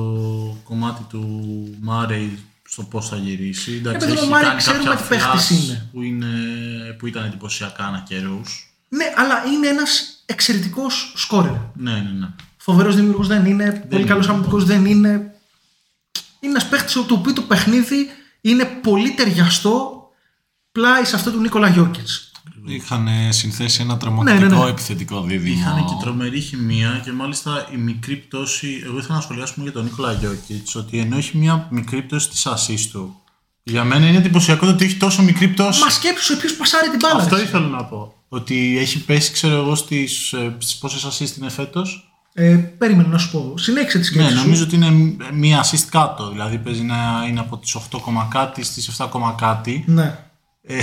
κομμάτι του Μάρεϊ στο πώς θα γυρίσει. Εντάξει, Επειδή έχει ο κάνει ξέρουμε κάποια τι παίχτης είναι. Που, είναι. που ήταν εντυπωσιακά ανά καιρούς. Ναι, αλλά είναι ένας εξαιρετικός σκόρερ. Ναι, ναι, ναι. Φοβερός δημιουργός δεν είναι. Δεν πολύ καλός αμυντικός δεν είναι. Είναι ένας παίχτης το οποίο το παιχνίδι είναι πολύ ταιριαστό πλάι σε αυτό του Νίκολα Γιώκετ. Είχαν συνθέσει ένα τρομακτικό ναι, ναι, ναι. επιθετικό δίδυμο. Είχαν και τρομερή χημεία και μάλιστα η μικρή πτώση. Εγώ ήθελα να σχολιάσουμε για τον Νίκολα Γιώκητς ότι ενώ έχει μια μικρή πτώση της ασή του. Για μένα είναι εντυπωσιακό ότι έχει τόσο μικρή πτώση. Μα σκέψου ποιος πασάρει την μπάλα. Αυτό ήθελα να πω. Ότι έχει πέσει, ξέρω εγώ, στις ε, πόσες assist είναι φέτος. Ε, περίμενα να σου πω. Συνέχισε τη σκέψη. Ναι, νομίζω ότι είναι μία assist κάτω. Δηλαδή παίζει να είναι από τις 8, κάτι στις 7, κάτι. Ναι. Ε,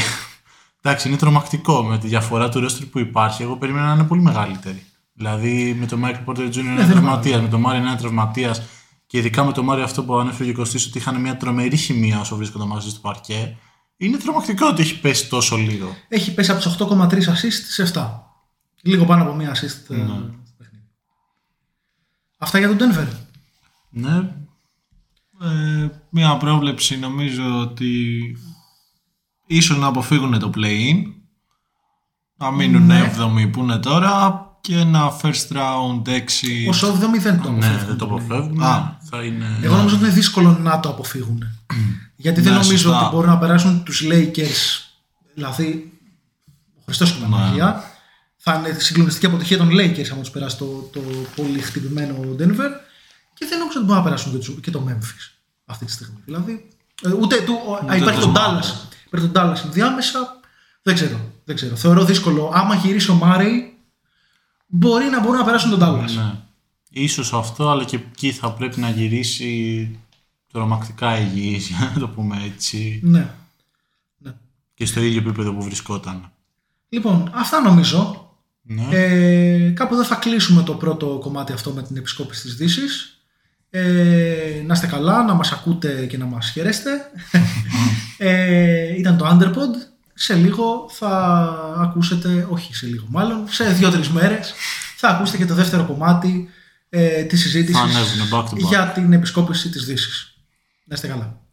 Εντάξει, είναι τρομακτικό με τη διαφορά του ρόστρου που υπάρχει. Εγώ περίμενα να είναι πολύ μεγαλύτερη. Δηλαδή με τον Michael Porter Jr. είναι ναι, τραυματίας, με τον Μάρι είναι τραυματίας και ειδικά με τον Μάρι αυτό που ανέφερε ο Κωστής ότι είχαν μια τρομερή χημεία όσο βρίσκονταν μαζί στο παρκέ. Είναι τρομακτικό ότι έχει πέσει τόσο λίγο. Έχει πέσει από του 8,3 assist σε 7. Λίγο πάνω από μία assist. Ε, ναι. Αυτά για τον Denver. Ναι. Ε, μια πρόβλεψη νομίζω ότι ίσως να αποφύγουν το play-in, να μείνουν ναι. 7 που είναι τώρα και ένα first round 6. Όσο 7 δεν το αποφεύγουν. Ναι, δεν το αποφεύγουν. Α. Θα είναι... Εγώ νομίζω ότι είναι δύσκολο να το αποφύγουν. Γιατί δεν ναι, νομίζω ότι μπορούν να περάσουν τους Lakers, δηλαδή ο Χριστός και τα ναι. Θα είναι συγκλονιστική αποτυχία των Lakers αν τους περάσει το, το πολύ χτυπημένο Denver και δεν νομίζω ότι μπορούν να περάσουν και το Memphis αυτή τη στιγμή. Δηλαδή, ε, ούτε του, υπάρχει το Dallas Πρέπει τον Dallas ενδιάμεσα. Δεν ξέρω. Δεν ξέρω. Θεωρώ δύσκολο. Άμα γυρίσει ο Μάρεϊ, μπορεί να μπορούν να περάσουν τον Dallas. Ναι. Ίσως αυτό, αλλά και εκεί θα πρέπει να γυρίσει τρομακτικά υγιής, για να το πούμε έτσι. Ναι. ναι. Και στο ίδιο επίπεδο που βρισκόταν. Λοιπόν, αυτά νομίζω. Ναι. Ε, κάπου εδώ θα κλείσουμε το πρώτο κομμάτι αυτό με την επισκόπηση της Δύσης. Ε, να είστε καλά, να μας ακούτε και να μας χαιρέστε. ε, ήταν το Underpod. Σε λίγο θα ακούσετε, όχι σε λίγο μάλλον, σε δύο-τρεις μέρες θα ακούσετε και το δεύτερο κομμάτι ε, της συζήτησης back to back. για την επισκόπηση της Δύσης. Να είστε καλά.